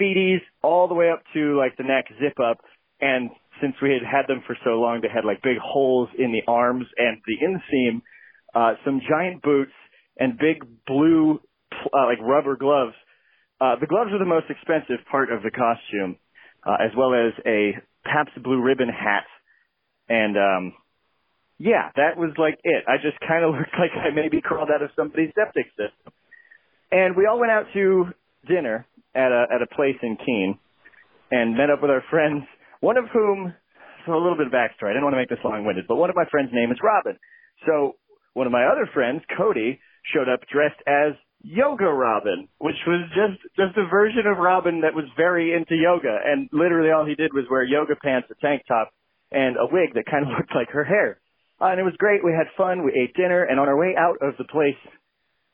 feeties all the way up to like the neck zip up. And since we had had them for so long, they had like big holes in the arms and the inseam, uh, some giant boots and big blue, uh, like rubber gloves. Uh, the gloves were the most expensive part of the costume, uh, as well as a Pabst Blue Ribbon hat. And, um, yeah, that was like it. I just kind of looked like I maybe crawled out of somebody's septic system. And we all went out to dinner at a, at a place in Keene and met up with our friends, one of whom, so a little bit of backstory. I didn't want to make this long-winded, but one of my friends' name is Robin. So one of my other friends, Cody, showed up dressed as Yoga Robin, which was just just a version of Robin that was very into yoga, and literally all he did was wear yoga pants, a tank top, and a wig that kind of looked like her hair. Uh, and it was great. We had fun. We ate dinner, and on our way out of the place,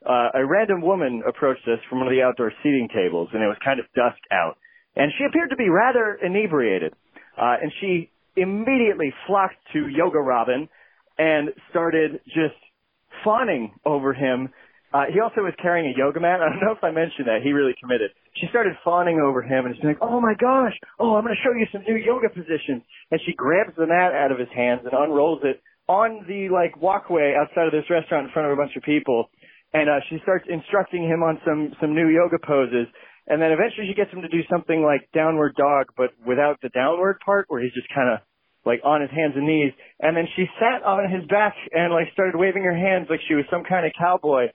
uh, a random woman approached us from one of the outdoor seating tables, and it was kind of dusk out. And she appeared to be rather inebriated. Uh, and she immediately flocked to Yoga Robin and started just fawning over him. Uh, he also was carrying a yoga mat. I don't know if I mentioned that. He really committed. She started fawning over him and she's like, oh my gosh, oh, I'm going to show you some new yoga positions. And she grabs the mat out of his hands and unrolls it on the like walkway outside of this restaurant in front of a bunch of people. And, uh, she starts instructing him on some, some new yoga poses. And then eventually she gets him to do something like downward dog, but without the downward part where he's just kind of like on his hands and knees. And then she sat on his back and like started waving her hands like she was some kind of cowboy.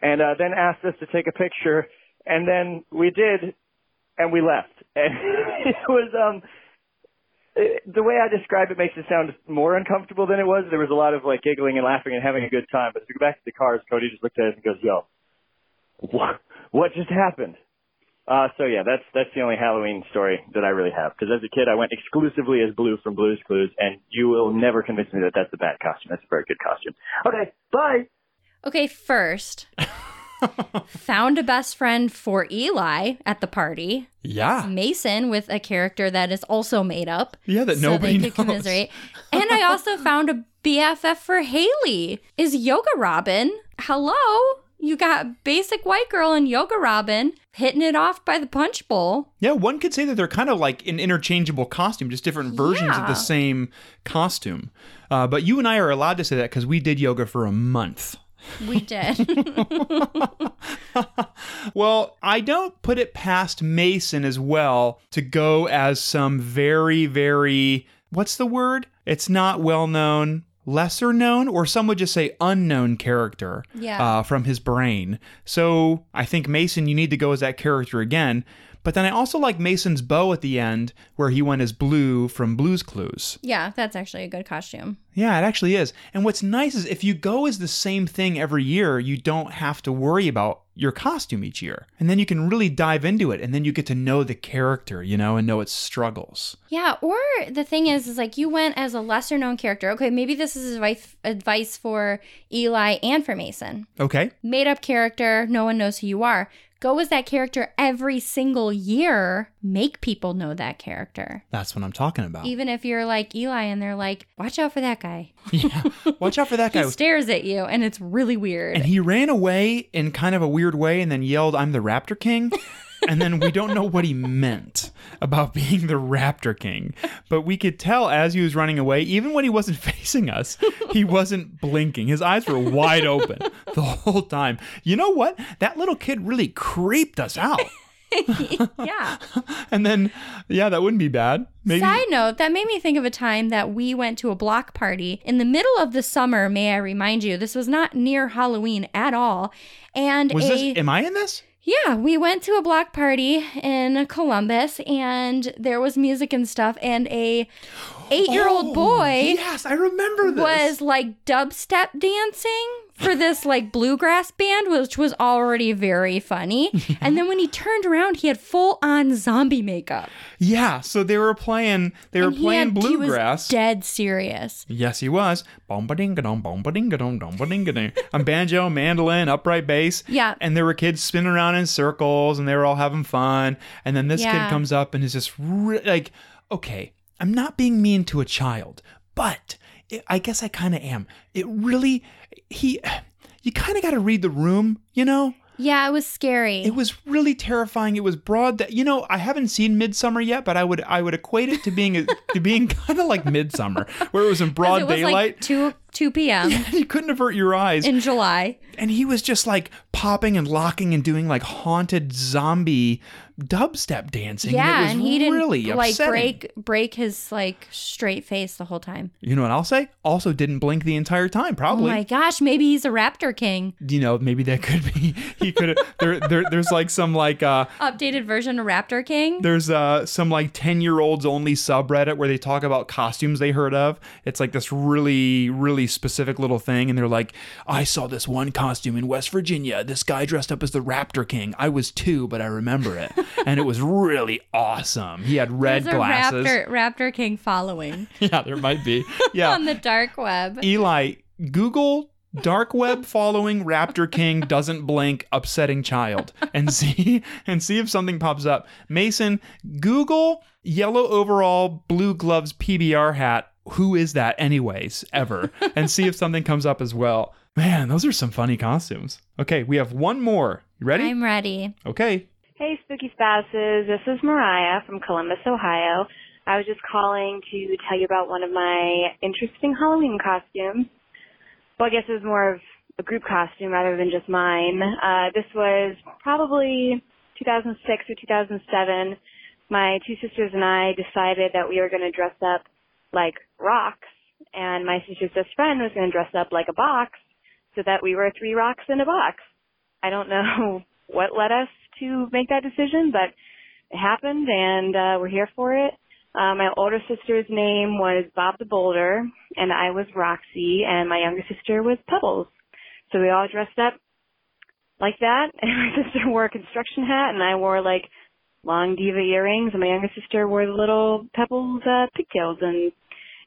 And uh, then asked us to take a picture. And then we did, and we left. And it was um it, the way I describe it makes it sound more uncomfortable than it was. There was a lot of like giggling and laughing and having a good time. But as we go back to the cars, Cody just looked at us and goes, "Yo, what what just happened?" Uh, so yeah, that's that's the only Halloween story that I really have. Because as a kid, I went exclusively as Blue from Blue's Clues, and you will never convince me that that's a bad costume. That's a very good costume. Okay, bye. Okay, first, found a best friend for Eli at the party. Yeah. Mason with a character that is also made up. Yeah, that so nobody knows. commiserate. and I also found a BFF for Haley. Is Yoga Robin? Hello? You got basic white girl and Yoga Robin hitting it off by the punch bowl. Yeah, one could say that they're kind of like an interchangeable costume, just different versions of the same costume. Uh, but you and I are allowed to say that because we did yoga for a month. We did. Well, I don't put it past Mason as well to go as some very, very, what's the word? It's not well known, lesser known, or some would just say unknown character Yeah. uh, from his brain. So I think Mason, you need to go as that character again. But then I also like Mason's bow at the end, where he went as Blue from Blue's Clues. yeah, that's actually a good costume. Yeah, it actually is. And what's nice is if you go as the same thing every year, you don't have to worry about your costume each year. And then you can really dive into it and then you get to know the character, you know, and know its struggles. Yeah, or the thing is, is like you went as a lesser known character. Okay, maybe this is advice advice for Eli and for Mason. Okay? Made up character, no one knows who you are. Go as that character every single year. Make people know that character. That's what I'm talking about. Even if you're like Eli and they're like, watch out for that guy. Yeah. Watch out for that guy. He stares at you and it's really weird. And he ran away in kind of a weird way and then yelled, I'm the Raptor King. and then we don't know what he meant about being the Raptor King. But we could tell as he was running away, even when he wasn't facing us, he wasn't blinking. His eyes were wide open the whole time. You know what? That little kid really creeped us out. yeah. And then, yeah, that wouldn't be bad. Maybe. Side note, that made me think of a time that we went to a block party in the middle of the summer, may I remind you. This was not near Halloween at all. And was a this, am I in this? Yeah, we went to a block party in Columbus and there was music and stuff and a 8-year-old Oh, boy Yes, I remember this. was like dubstep dancing for this like bluegrass band which was already very funny. And then when he turned around, he had full on zombie makeup. Yeah, so they were playing they were And he playing had- he was bluegrass. dead serious. Yes, he was. Bomba-ding-a-dong, bomba-ding-a-dong, bomba-ding-a-ding. On banjo, mandolin, upright bass. Yeah. And there were kids spinning around in circles and they were all having fun. And then this Yeah. kid comes up and is just re- like, okay, I'm not being mean to a child, but I guess I kind of am. It really, he, you kind of got to read the room, you know? Yeah, it was scary. It was really terrifying. It was broad that you know I haven't seen Midsummer yet, but I would I would equate it to being a, to being kind of like Midsummer, where it was in broad it was daylight. like 2 2 p.m. you couldn't avert your eyes in July. and he was just like popping and locking and doing like haunted zombie dubstep dancing. yeah, it was and he didn't really like upsetting. break break his like straight face the whole time. You know what I'll say? Also didn't blink the entire time. Probably. Oh my gosh, maybe he's a raptor king. you know, maybe that could be. He could. there, there. There's like some like. uh Updated version of Raptor King. There's uh some like 10 year olds only subreddit where they talk about costumes they heard of. It's like this really, really specific little thing, and they're like, "I saw this one costume in West Virginia. This guy dressed up as the Raptor King. I was two, but I remember it, and it was really awesome. He had red There's a glasses. Raptor, Raptor King following Yeah, there might be. Yeah, on the dark web. Eli, Google dark web following Raptor King doesn't blink upsetting child and see and see if something pops up. Mason, Google yellow overall blue gloves PBR hat. Who is that anyways ever? And see if something comes up as well. Man, those are some funny costumes. Okay, we have one more. You ready? I'm ready. Okay. Hey, spooky spouses. This is Mariah from Columbus, Ohio. I was just calling to tell you about one of my interesting Halloween costumes. Well, I guess it was more of a group costume rather than just mine. Uh, this was probably 2006 or 2007. My two sisters and I decided that we were going to dress up like rocks, and my sister's best friend was going to dress up like a box so that we were three rocks in a box. I don't know what led us to make that decision, but it happened and uh, we're here for it. Uh, my older sister's name was Bob the Boulder, and I was Roxy, and my younger sister was Pebbles. So we all dressed up like that, and my sister wore a construction hat, and I wore like long diva earrings, and my younger sister wore the little Pebbles uh, pigtails, and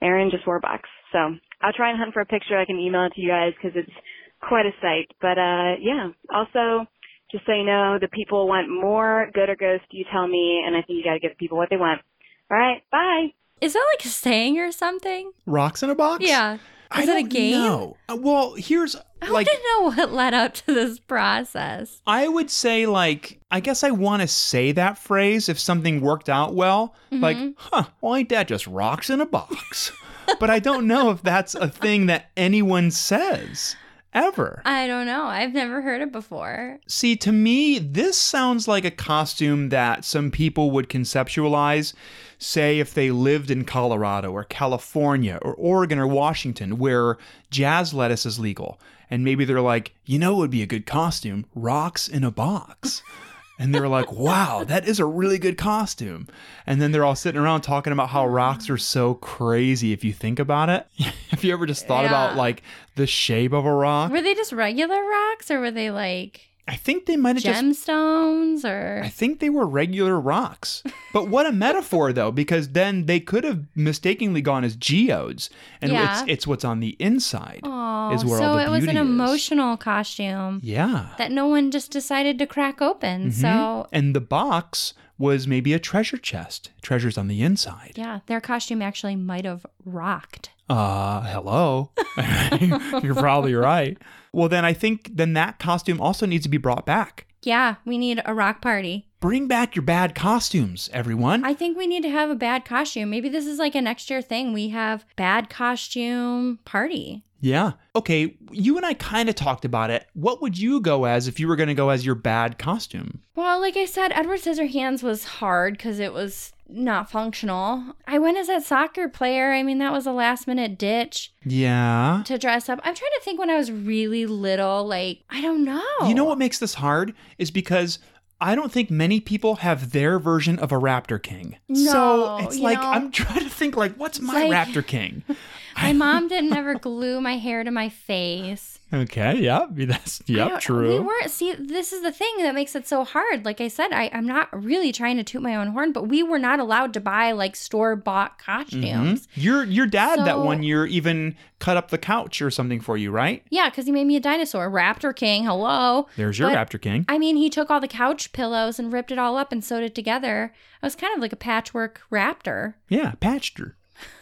Aaron just wore a box. So I'll try and hunt for a picture. I can email it to you guys because it's quite a sight. But uh yeah, also just so you know, the people want more goat or ghost. You tell me, and I think you got to give people what they want. All right, bye. Is that like a saying or something? Rocks in a box? Yeah. Is I it a game? know. Uh, Well, here's I like want to know what led up to this process. I would say, like, I guess I want to say that phrase if something worked out well. Like, Mhm. huh, well, ain't that just rocks in a box? but I don't know if that's a thing that anyone says ever. I don't know. I've never heard it before. See, to me, this sounds like a costume that some people would conceptualize, say, if they lived in Colorado or California or Oregon or Washington, where jazz lettuce is legal. And maybe they're like, you know, it would be a good costume rocks in a box. And they're like, wow, that is a really good costume. And then they're all sitting around talking about how rocks are so crazy if you think about it. Have you ever just thought about like the shape of a rock? Were they just regular rocks or were they like I think they might have just gemstones or I think they were regular rocks. But what a metaphor though, because then they could have mistakenly gone as geodes. And Yeah. it's it's what's on the inside Oh, is where so all the it was an is. emotional costume Yeah. that no one just decided to crack open. Mhm. So and the box was maybe a treasure chest. Treasures on the inside. yeah, their costume actually might have rocked. Uh, hello. You're probably right. Well, then I think then that costume also needs to be brought back. Yeah, we need a rock party. Bring back your bad costumes, everyone. I think we need to have a bad costume. Maybe this is like a next year thing. We have bad costume party. Yeah. Okay, you and I kind of talked about it. What would you go as if you were going to go as your bad costume? Well, like I said, Edward Scissorhands was hard because it was not functional. I went as that soccer player. I mean, that was a last minute ditch Yeah. to dress up. I'm trying to think when I was really little. Like, I don't know. You know what makes this hard is because I don't think many people have their version of a Raptor King. so No, it's like know- I'm trying to think like what's my like- Raptor King? My mom didn't ever glue my hair to my face. Okay, yeah, that's I yep, true. We weren't. See, this is the thing that makes it so hard. Like I said, I, I'm not really trying to toot my own horn, but we were not allowed to buy like store bought costumes. Mhm. Your your dad that one year even cut up the couch or something for you, right? Yeah, because he made me a dinosaur, Raptor King. Hello. There's your But, Raptor King. I mean, he took all the couch pillows and ripped it all up and sewed it together. It was kind of like a patchwork raptor. Yeah, Patcher.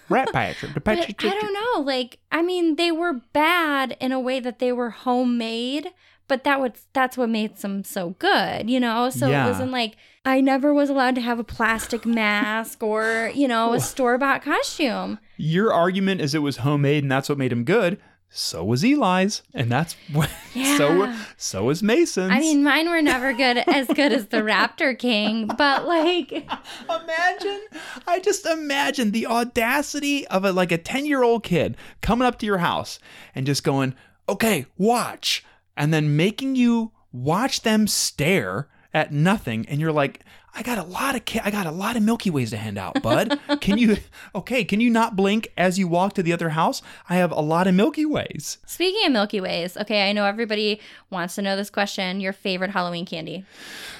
Rat Patcher. The Patcher. I don't know. Like, I mean, they were bad in a way that they were homemade, but that was that's what made them so good, you know. So Yeah. it wasn't like I never was allowed to have a plastic mask or you know a store bought costume. Your argument is it was homemade and that's what made him good. So was Eli's, and that's what. So Yeah. so was Mason's. I mean, mine were never good as good as the Raptor King, but like, imagine I just imagine the audacity of a like a 10-year-old kid coming up to your house and just going, "Okay, watch." And then making you watch them stare at nothing and you're like, I got a lot of ca- I got a lot of Milky Ways to hand out, bud. can you okay? Can you not blink as you walk to the other house? I have a lot of Milky Ways. Speaking of Milky Ways, okay, I know everybody wants to know this question. Your favorite Halloween candy?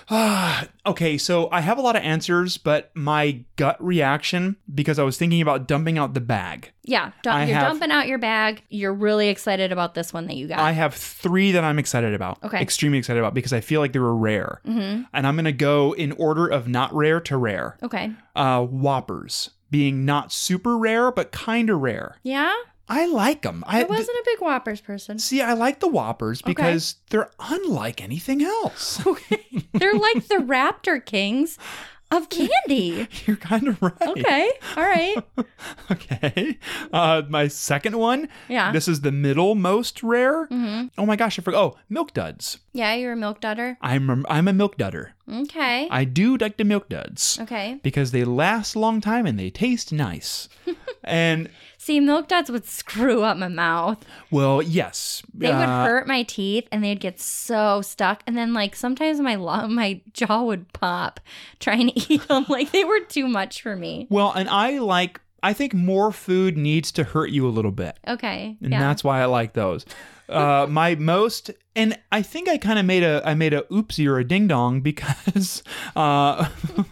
Okay, so I have a lot of answers, but my gut reaction, because I was thinking about dumping out the bag, Yeah, dump, you're have- dumping out your bag. You're really excited about this one that you got. I have three that I'm excited about. Okay. Extremely excited about because I feel like they were rare. Mhm. And I'm going to go in order of not rare to rare. okay. Uh, Whoppers being not super rare, but kind of rare. Yeah? I like them. I, I wasn't a big Whoppers person. See, I like the Whoppers Okay. because they're unlike anything else. Okay. They're like the Raptor Kings of candy. You're kind of right. Okay. All right. Okay. Uh, my second one. Yeah. This is the middle most rare. hmm Oh my gosh, I forgot. Oh, milk duds. Yeah, you're a milk dudder. I'm a, I'm a milk dudder. Okay. I do like the milk duds okay. because they last a long time and they taste nice. and See, milk duds would screw up my mouth. well, yes, They would uh, hurt my teeth and they'd get so stuck. And then, like, sometimes my lo- my jaw would pop trying to eat them. Like, they were too much for me. Well, and I like. I think more food needs to hurt you a little bit. Okay. and yeah. that's why I like those. Uh, my most, and I think I kind of made a, I made a oopsie or a ding dong because, uh,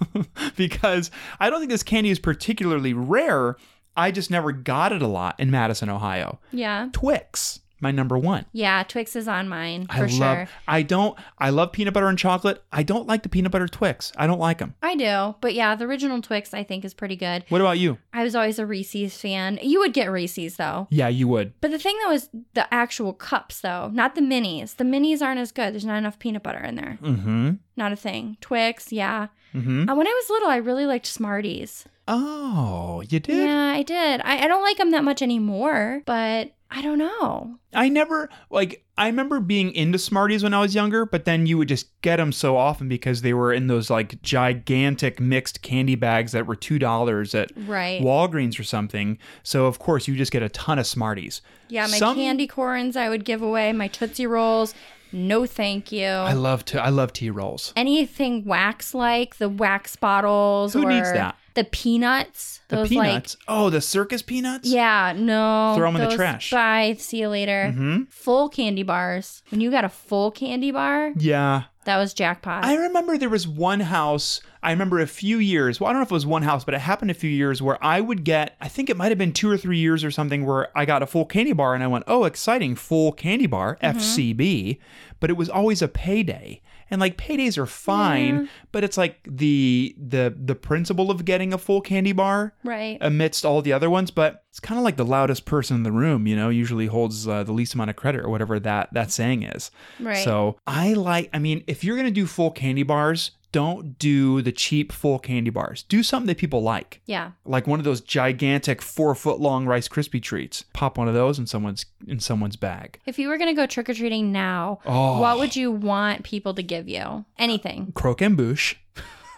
because I don't think this candy is particularly rare. I just never got it a lot in Madison, Ohio. yeah. Twix, my number one. Yeah. Twix is on mine for I love. sure. I don't. I love peanut butter and chocolate. I don't like the peanut butter Twix. I don't like them. I do. But yeah, the original Twix I think is pretty good. What about you? I was always a Reese's fan. You would get Reese's though. Yeah, you would. But the thing though is the actual cups though, not the minis. The minis aren't as good. There's not enough peanut butter in there. Mm-hmm. Not a thing. Twix, yeah. Mm-hmm. Uh, when I was little, I really liked Smarties. Oh, you did. Yeah, I did. I, I don't like them that much anymore, but I don't know. I never like I remember being into Smarties when I was younger, but then you would just get them so often because they were in those like gigantic mixed candy bags that were two dollars at Right. Walgreens or something. So of course you just get a ton of Smarties. Yeah, my Some- candy corns I would give away, my Tootsie Rolls. No, thank you. I love to I love tea rolls. Anything wax like the wax bottles Who or needs that? The peanuts. The those peanuts. oh, the circus peanuts. yeah, no. Throw them in the trash. Bye. See you later. Mhm. Full candy bars. When you got a full candy bar, Yeah. that was jackpot. I remember there was one house, I remember a few years, well, I don't know if it was one house, but it happened a few years where I would get, I think it might have been two or three years or something, where I got a full candy bar and I went, oh, exciting, full candy bar, Mm-hmm. FCB. But it was always a payday. And like paydays are fine, but it's like the the the principle of getting a full candy bar right. amidst all the other ones, but it's kind of like the loudest person in the room, you know, usually holds uh, the least amount of credit or whatever that that saying is. Right. So I like, I mean, if you're gonna do full candy bars, don't do the cheap full candy bars. Do something that people like. yeah. Like one of those gigantic four foot long Rice Krispie treats. Pop one of those in someone's in someone's bag. If you were going to go trick or treating now, Oh. what would you want people to give you? Anything. Croquembouche.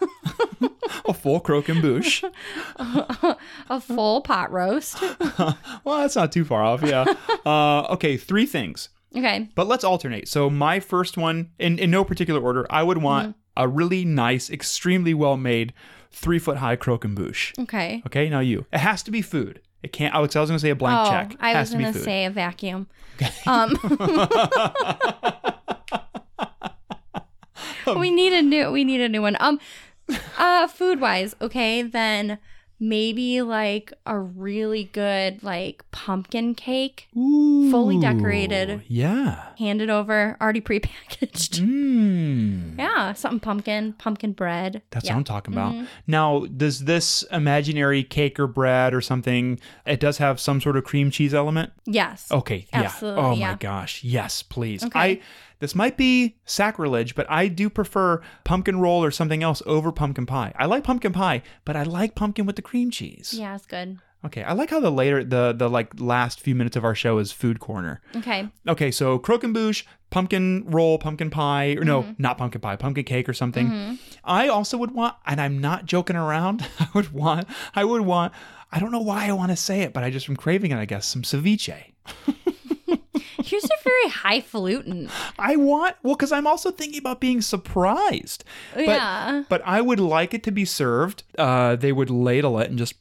a full croquembouche. a full pot roast. well, that's not too far off. Yeah. Uh, okay, three things. Okay. But let's alternate. So my first one, in, in no particular order, I would want Mm-hmm. A really nice, extremely well made, three foot high croquembouche. Okay. Okay, now you. It has to be food. It can't. Alex, I was gonna say a blank oh, check. It I was to going to say a vacuum. Um, we need a new. We need a new one. Um, uh, food wise, okay, then maybe like a really good like pumpkin cake, fully decorated, Yeah. handed over, already prepackaged. Mm. Yeah, something pumpkin, pumpkin bread. That's yeah. what I'm talking about. Mhm. Now, does this imaginary cake or bread or something? It does have some sort of cream cheese element. Yes. Okay. Yeah. Absolutely, Oh yeah. my gosh. Yes, please. Okay. I. This might be sacrilege, but I do prefer pumpkin roll or something else over pumpkin pie. I like pumpkin pie, but I like pumpkin with the cream cheese. Yeah, it's good. Okay. I like how the later the the like last few minutes of our show is food corner. Okay. Okay, so croquembouche, pumpkin roll, pumpkin pie, or no, Mhm. not pumpkin pie, pumpkin cake or something. Mhm. I also would want, and I'm not joking around. I would want, I would want. I don't know why I want to say it, but I just am craving it. I guess some ceviche. Yours are very highfalutin. I want well because I'm also thinking about being surprised. But, Yeah. But I would like it to be served. Uh, they would ladle it and just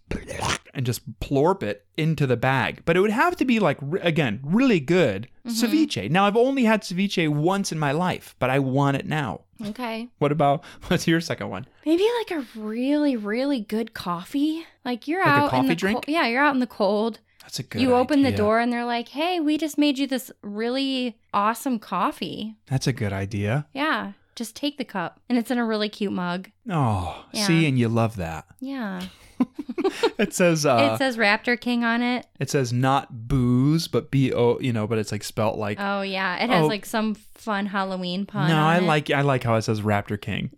and just plorp it into the bag. But it would have to be like again really good Mm-hmm. ceviche. Now I've only had ceviche once in my life, but I want it now. Okay. What about what's your second one? Maybe like a really, really good coffee. Like you're Like a out in coffee the drink? cold. Yeah, you're out in the cold. That's a good. you open the door and they're like, "Hey, we just made you this really awesome coffee." That's a good idea. Yeah, just take the cup, and it's in a really cute mug. Oh, Yeah. see, and you love that. Yeah, It says uh, it says Raptor King on it. it says not booze, but b o. You know, but it's like spelt like. Oh yeah, it has Oh. like some fun Halloween pun. no, I it. like I like how it says Raptor King,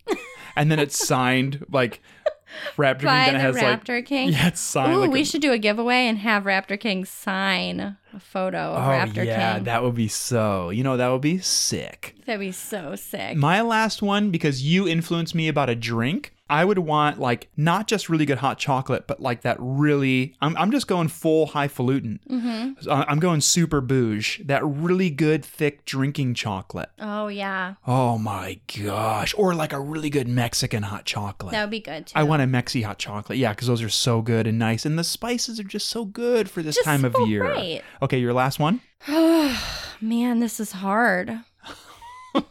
and then it's signed like Raptor by King. Then has like Raptor King. yeah, it's signed. Ooh, like we a- should do a giveaway and have Raptor King sign a photo of Oh Raptor yeah, King. that would be so. You know, that would be sick. That'd be so sick. My last one, because you influenced me about a drink, I would want like not just really good hot chocolate, but like that really. I'm, I'm just going full highfalutin. mm-hmm. I- I'm going super bouge. That really good thick drinking chocolate. Oh yeah, Oh my gosh. Or like a really good Mexican hot chocolate. that would be good too. I want a Mexi hot chocolate. Yeah, because those are so good and nice. And the spices are just so good for this Just time of year. right. Okay, your last one? Man, this is hard.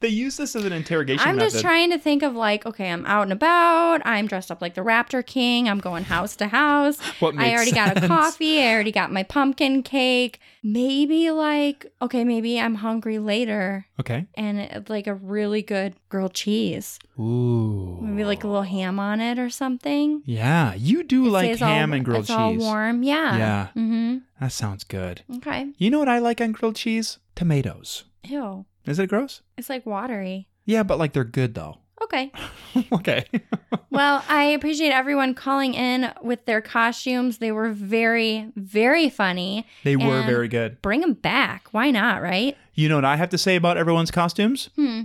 They use this as an interrogation I'm method. just trying to think of like, okay, I'm out and about. I'm dressed up like the Raptor King. I'm going house to house. What I makes already got a coffee. I already got my pumpkin cake. Maybe like, okay, maybe I'm hungry later Okay. and it, like a really good grilled cheese. Ooh. Maybe like a little ham on it or something. Yeah, you do like Stays all- ham and grilled it's cheese. all warm. Yeah. Yeah. Mm-hmm. That sounds good. Okay. You know what I like on grilled cheese? Tomatoes. Ew. Is it gross? It's like watery. Yeah, but like they're good though. Okay. okay. Well, I appreciate everyone calling in with their costumes. They were very, very funny. They were And very good. Bring them back. Why not, right? You know what I have to say about everyone's costumes? Hmm.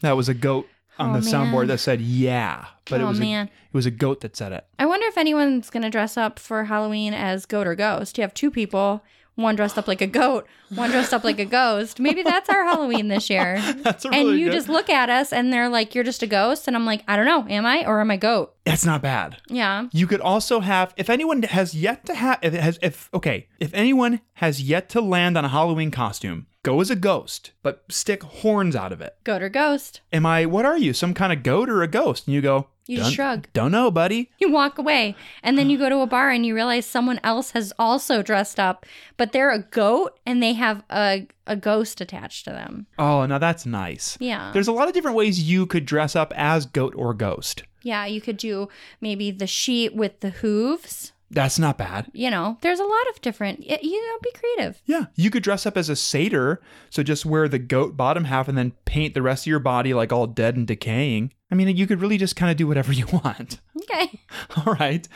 That was a goat on Oh, the soundboard that said yeah, but it Oh, was man. A, it was a goat that said it. I wonder if anyone's going to dress up for Halloween as goat or ghost. You have two people, one dressed up like a goat, one dressed up like a ghost. Maybe that's our Halloween this year. That's a and you good- just look at us and they're like, you're just a ghost. And I'm like, I don't know. Am I or am I goat? That's not bad. Yeah. You could also have if anyone has yet to have if it has if okay, if anyone has yet to land on a Halloween costume, go as a ghost, but stick horns out of it. Goat or ghost. Am I what are you? Some kind of goat or a ghost? And you go, You just shrug. Don't know, buddy. You walk away and then you go to a bar and you realize someone else has also dressed up, but they're a goat and they have a, a ghost attached to them. Oh, now that's nice. Yeah. There's a lot of different ways you could dress up as goat or ghost. Yeah, you could do maybe the sheet with the hooves. That's not bad. You know, there's a lot of different, you know, be creative. Yeah, you could dress up as a satyr, so just wear the goat bottom half and then paint the rest of your body like all dead and decaying. I mean, you could really just kind of do whatever you want. Okay. All right.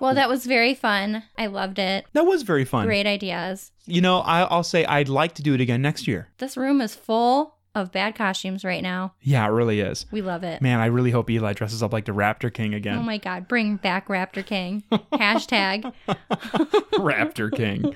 Well, that was very fun. I loved it. That was very fun. Great ideas. You know, I, I'll say I'd like to do it again next year. This room is full of bad costumes right now. Yeah, it really is. We love it. Man, I really hope Eli dresses up like the Raptor King again. Oh my God. Bring back Raptor King. Hashtag. Raptor King.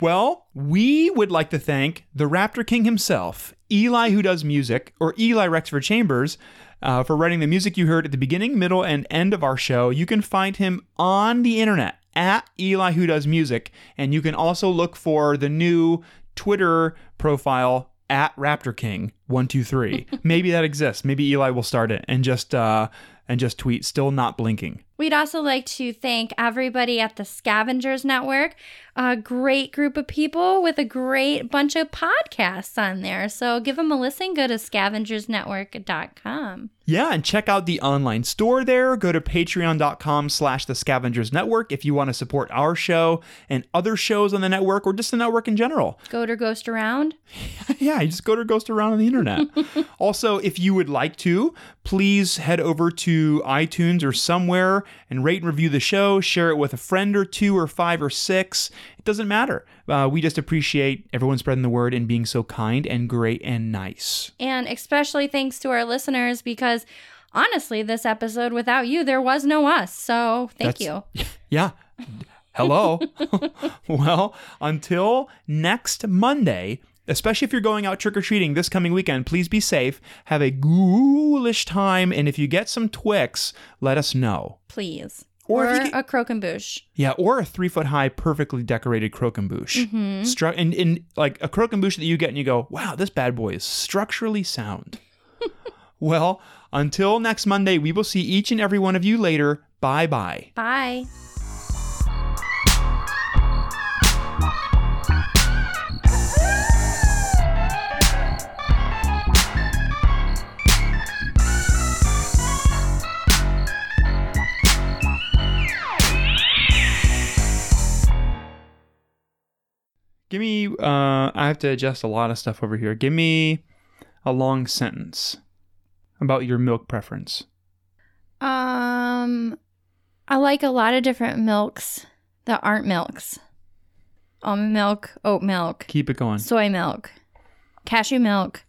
Well, we would like to thank the Raptor King himself, Eli, who does music, or Eli Rexford Chambers, uh, for writing the music you heard at the beginning, middle, and end of our show. You can find him on the internet at Eli, who does music, and you can also look for the new Twitter profile at Raptor King one two three. Maybe that exists. Maybe Eli will start it and just uh, and just tweet, still not blinking. We'd also like to thank everybody at the Scavengers Network, a great group of people with a great bunch of podcasts on there. So give them a listen. Go to scavengersnetwork.com. Yeah, and check out the online store there. Go to patreon.com slash the scavengers network if you want to support our show and other shows on the network or just the network in general. Go to ghost around. yeah, you just go to Ghost Around on the internet. also, if you would like to, please head over to iTunes or somewhere and rate and review the show. Share it with a friend or two or five or six. It doesn't matter. Uh, we just appreciate everyone spreading the word and being so kind and great and nice. And especially thanks to our listeners because honestly, this episode without you, there was no us. So thank That's- you. Yeah. Hello. well, until next Monday, especially if you're going out trick or treating this coming weekend, please be safe. Have a ghoulish time. And if you get some Twix, let us know. Please. Or Or, you a croquembouche. Yeah, or a three foot high, perfectly decorated croquembouche. Mhm. Stru- and, and like a croquembouche that you get and you go, wow, this bad boy is structurally sound. well, until next Monday, we will see each and every one of you later. Bye bye bye. Give me, uh, I have to adjust a lot of stuff over here. Give me a long sentence about your milk preference. Um, I like a lot of different milks that aren't milks. Almond milk, oat milk, Keep it going. soy milk, cashew milk.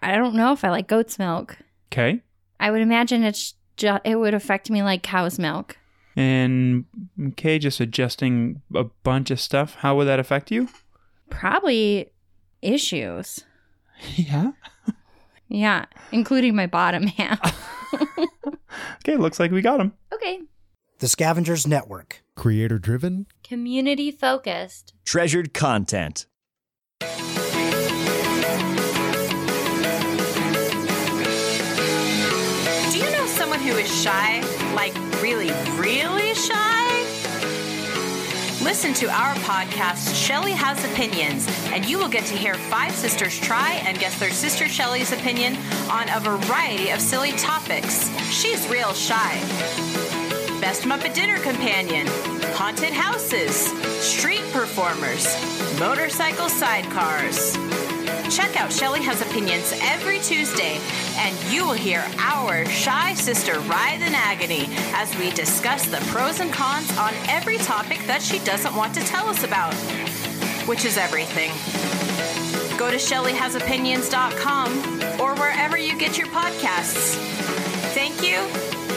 I don't know if I like goat's milk. Okay. I would imagine it's ju- it would affect me like cow's milk. And, okay, just adjusting a bunch of stuff. How would that affect you? Probably issues. Yeah. Yeah, including my bottom half. Okay, looks like we got him. okay. The Scavengers Network. Creator driven, Community focused. Treasured content. Do you know someone who is shy? Listen to our podcast, Shelly Has Opinions, and you will get to hear five sisters try and guess their sister Shelly's opinion on a variety of silly topics. She's real shy. Best Muppet Dinner Companion, Haunted Houses, Street Performers, Motorcycle Sidecars. Check out Shelly Has Opinions every Tuesday, and you will hear our shy sister writhe in agony as we discuss the pros and cons on every topic that she doesn't want to tell us about, which is everything. Go to ShellyHasOpinions.com or wherever you get your podcasts. Thank you,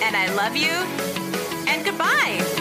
and I love you, and goodbye.